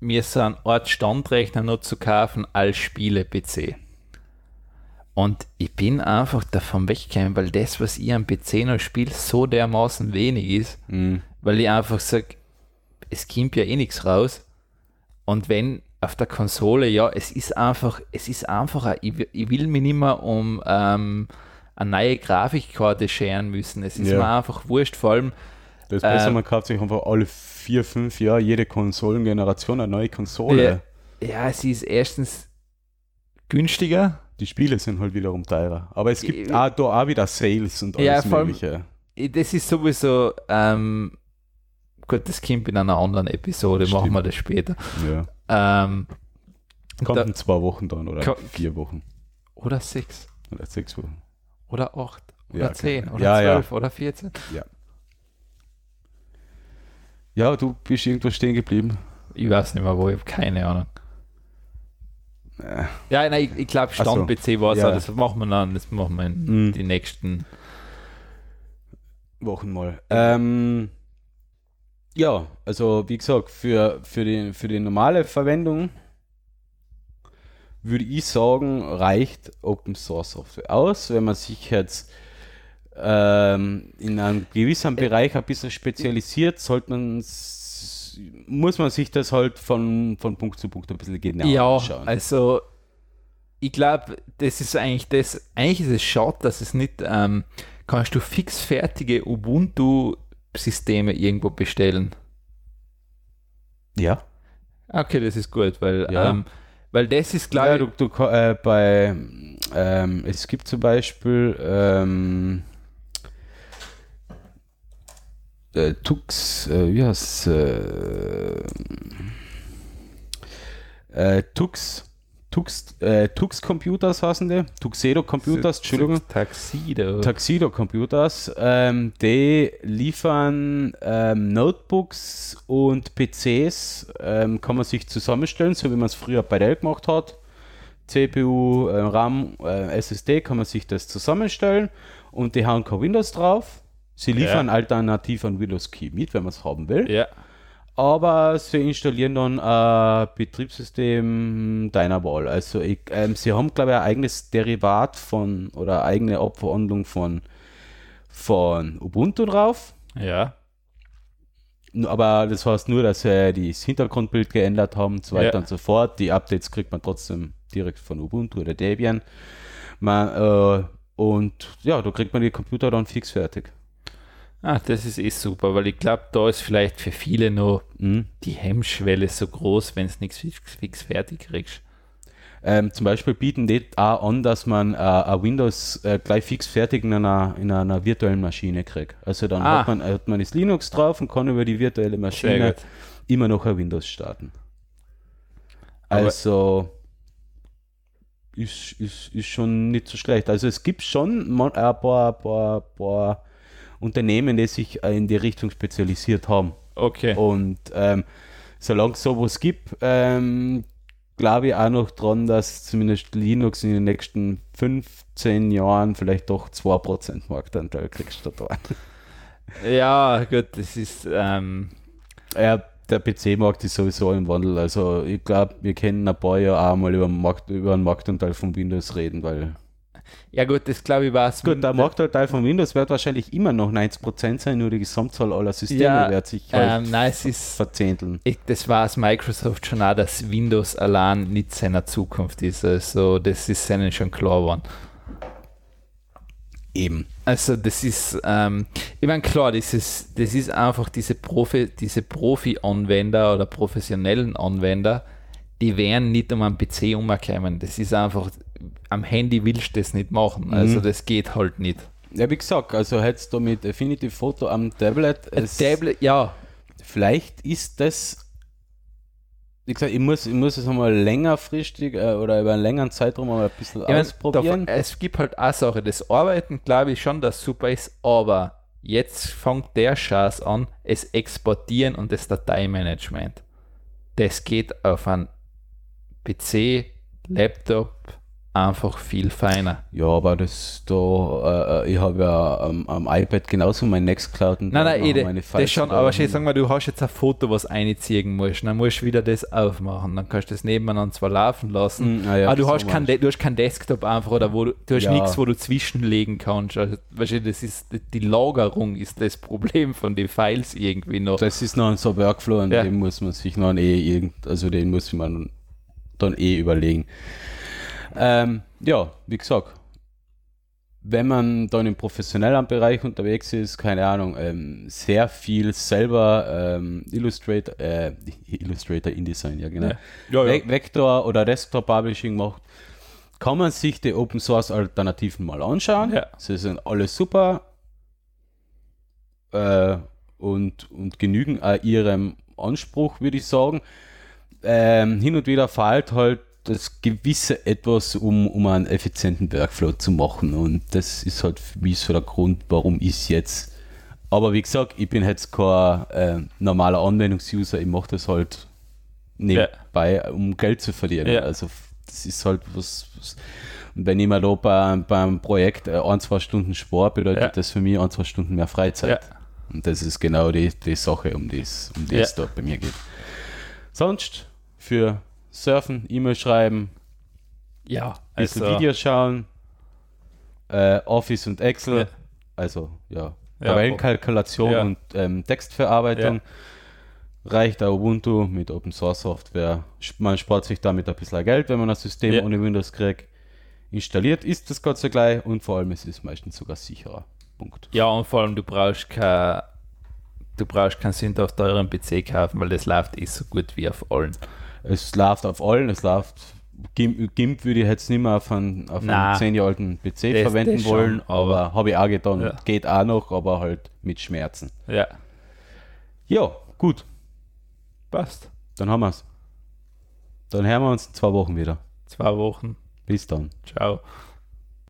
mir so einen Art Standrechner noch zu kaufen als Spiele-PC. Und ich bin einfach davon weggekommen, weil das, was ich am PC noch spiele, so dermaßen wenig ist, mhm. weil ich einfach sage, es kommt ja eh nichts raus. Und wenn auf der Konsole, ja, es ist einfach, es ist einfach, ich, ich will mich nicht mehr um ähm, eine neue Grafikkarte scheren müssen. Es ist ja. mir einfach wurscht, vor allem. Das ist besser, äh, man kauft sich einfach alle vier, fünf Jahre jede Konsolengeneration eine neue Konsole. Ja, ja, es ist erstens günstiger. Die Spiele sind halt wiederum teurer. Aber es gibt ich, auch, da auch wieder Sales und alles ja, Mögliche. Allem, das ist sowieso, ähm, gut, das kommt in einer anderen Episode, Stimmt. machen wir das später. Ja. Ähm, Kommt da, in zwei Wochen dann oder vier Wochen. Oder sechs. Oder sechs Wochen. Oder acht. Oder ja, zehn. Oder ja, zwölf. Ja. Oder vierzehn. Ja. Ja, du bist irgendwo stehen geblieben. Ich weiß nicht mehr, wo, ich habe keine Ahnung. Äh. Ja, nein, ich, ich glaube, Stand-PC so. war es, ja. das machen wir dann, das machen wir in mhm. die nächsten Wochen mal. Ähm, ja, also wie gesagt, für, für, die, für die normale Verwendung würde ich sagen, reicht Open Source Software aus. Wenn man sich jetzt ähm, in einem gewissen Bereich ein bisschen spezialisiert, sollte man muss man sich das halt von, von Punkt zu Punkt ein bisschen genauer ja, anschauen. Also ich glaube, das ist eigentlich das, eigentlich ist es schade, dass es nicht, ähm, kannst du fix fertige Ubuntu-Systeme irgendwo bestellen. Ja. Okay, das ist gut, weil, Ja. ähm, weil das ist, glaube Ja, du, du äh, bei ähm, es gibt zum Beispiel ähm, äh, Tux, äh, wie heißt äh, äh, Tux, Tux, äh, Tux Computers heißen die, Tuxedo Computers, Entschuldigung. Taxido. Tuxedo Computers, ähm, die liefern ähm, Notebooks und PCs, ähm, kann man sich zusammenstellen, so wie man es früher bei Dell gemacht hat. CPU, äh, RAM, äh, SSD kann man sich das zusammenstellen und die haben kein Windows drauf. Sie liefern alternativ ein Windows Key mit, wenn man es haben will. ja. Aber sie installieren dann ein Betriebssystem deiner Wahl. Also ich, ähm, sie haben, glaube ich, ein eigenes Derivat von oder eigene Abwandlung von, von Ubuntu drauf. Ja. Aber das heißt nur, dass sie das Hintergrundbild geändert haben und so weiter Ja. und so fort. Die Updates kriegt man trotzdem direkt von Ubuntu oder Debian. Man, äh, und ja, da kriegt man die Computer dann fix fertig. Ah, das ist eh super, weil ich glaube, da ist vielleicht für viele noch Mhm. die Hemmschwelle so groß, wenn es nichts fix, fix fertig kriegst. Ähm, zum Beispiel bieten die auch an, dass man äh, ein Windows äh, gleich fix fertig in einer, in einer virtuellen Maschine kriegt. Also dann Ah. hat, man, hat man das Linux drauf und kann über die virtuelle Maschine immer noch ein Windows starten. Also ist, ist, ist schon nicht so schlecht. Also es gibt schon ein paar, paar, paar Unternehmen, die sich äh, in die Richtung spezialisiert haben. Okay. Und ähm, solange es sowas gibt, ähm, glaube ich auch noch dran, dass zumindest Linux in den nächsten 15 Jahren vielleicht doch 2% Marktanteil kriegst statt dran. Ja, gut, das ist, ähm, Ja, der PC-Markt ist sowieso im Wandel. Also ich glaube, wir können ein paar Jahre auch mal über, den Markt, über einen Marktanteil von Windows reden, weil ja gut, das glaube ich war es. gut, der Marktanteil von Windows wird wahrscheinlich immer noch 90% sein, nur die Gesamtzahl aller Systeme Ja, wird sich halt ähm, nein, es ist, verzehnteln. ich, das war es Microsoft schon auch, dass Windows allein nicht seiner Zukunft ist. Also das ist ihnen schon klar geworden. Eben. Also das ist, ähm, ich meine klar, das ist, das ist einfach diese Profi, diese Profi-Anwender oder professionellen Anwender, die werden nicht um einen PC umkommen. Das ist einfach, am Handy willst du das nicht machen. Also Mhm. das geht halt nicht. Ja, wie gesagt, also hättest du mit Affinity Photo am Tablet, Tablet, ja, vielleicht ist das, wie gesagt, ich muss, ich muss es einmal längerfristig äh, oder über einen längeren Zeitraum mal ein bisschen mein, ausprobieren. davon- es gibt halt auch Sachen, das Arbeiten glaube ich schon, dass super ist, aber jetzt fängt der Schatz an, es exportieren und das Dateimanagement. Das geht auf einen PC, Laptop einfach viel feiner. Ja, aber das da, äh, ich habe ja am, am iPad genauso mein Nextcloud und Nein, nein, noch meine das schon, aber schön, sagen wir, du hast jetzt ein Foto, was einziehen musst, dann musst du wieder das aufmachen, dann kannst du das nebeneinander zwar laufen lassen, ah ja, aber du so hast, kein, du hast keinen Desktop einfach oder wo du, du hast Ja. nichts, wo du zwischenlegen kannst. Also, weißt du, das ist, die Lagerung ist das Problem von den Files irgendwie noch. Das ist noch so ein Workflow, an Ja. dem muss man sich noch eh irgend, also den muss man dann eh überlegen. Ähm, ja, wie gesagt, wenn man dann im professionellen Bereich unterwegs ist, keine Ahnung, ähm, sehr viel selber ähm, Illustrator, äh, Illustrator InDesign, ja genau, Ja, Ve- Vector oder Desktop Publishing macht, kann man sich die Open Source Alternativen mal anschauen. Ja. Sie sind alle super äh, und, und genügen auch ihrem Anspruch, würde ich sagen. Ähm, hin und wieder fehlt halt das gewisse etwas, um, um einen effizienten Workflow zu machen. Und das ist halt für mich so der Grund, warum ich es jetzt. Aber wie gesagt, ich bin jetzt kein äh, normaler Anwendungsuser, ich mache das halt nebenbei, um Geld zu verdienen. Ja. Also das ist halt was, was und wenn ich mir da bei, beim Projekt äh, ein, zwei Stunden spare, bedeutet Ja. das für mich ein, zwei Stunden mehr Freizeit. Ja. Und das ist genau die, die Sache, um die es um Ja. es dort bei mir geht. Sonst für Surfen, E-Mail schreiben, Ja, bisschen also, Videos schauen, äh, Office und Excel. Ja. also ja, Tabellenkalkulation ja, und ähm, Textverarbeitung. Reicht der Ubuntu mit Open Source Software. Man spart sich damit ein bisschen Geld, wenn man das System ohne Windows kriegt. Installiert ist das Gott sei gleich und vor allem es ist meistens sogar sicherer. Punkt. Ja, und vor allem du brauchst kein du brauchst keinen Sünd auf teuren PC kaufen, weil das läuft eh so gut wie auf allen. Es läuft auf allen, es läuft GIMP, GIMP würde ich jetzt nicht mehr auf einen, auf einen 10 Jahre alten PC das, verwenden das wollen, schon, aber, aber habe ich auch getan. Ja. Geht auch noch, aber halt mit Schmerzen. Ja. Ja, gut. Passt. Dann haben wir es. Dann hören wir uns in zwei Wochen wieder. Zwei Wochen. Bis dann. Ciao.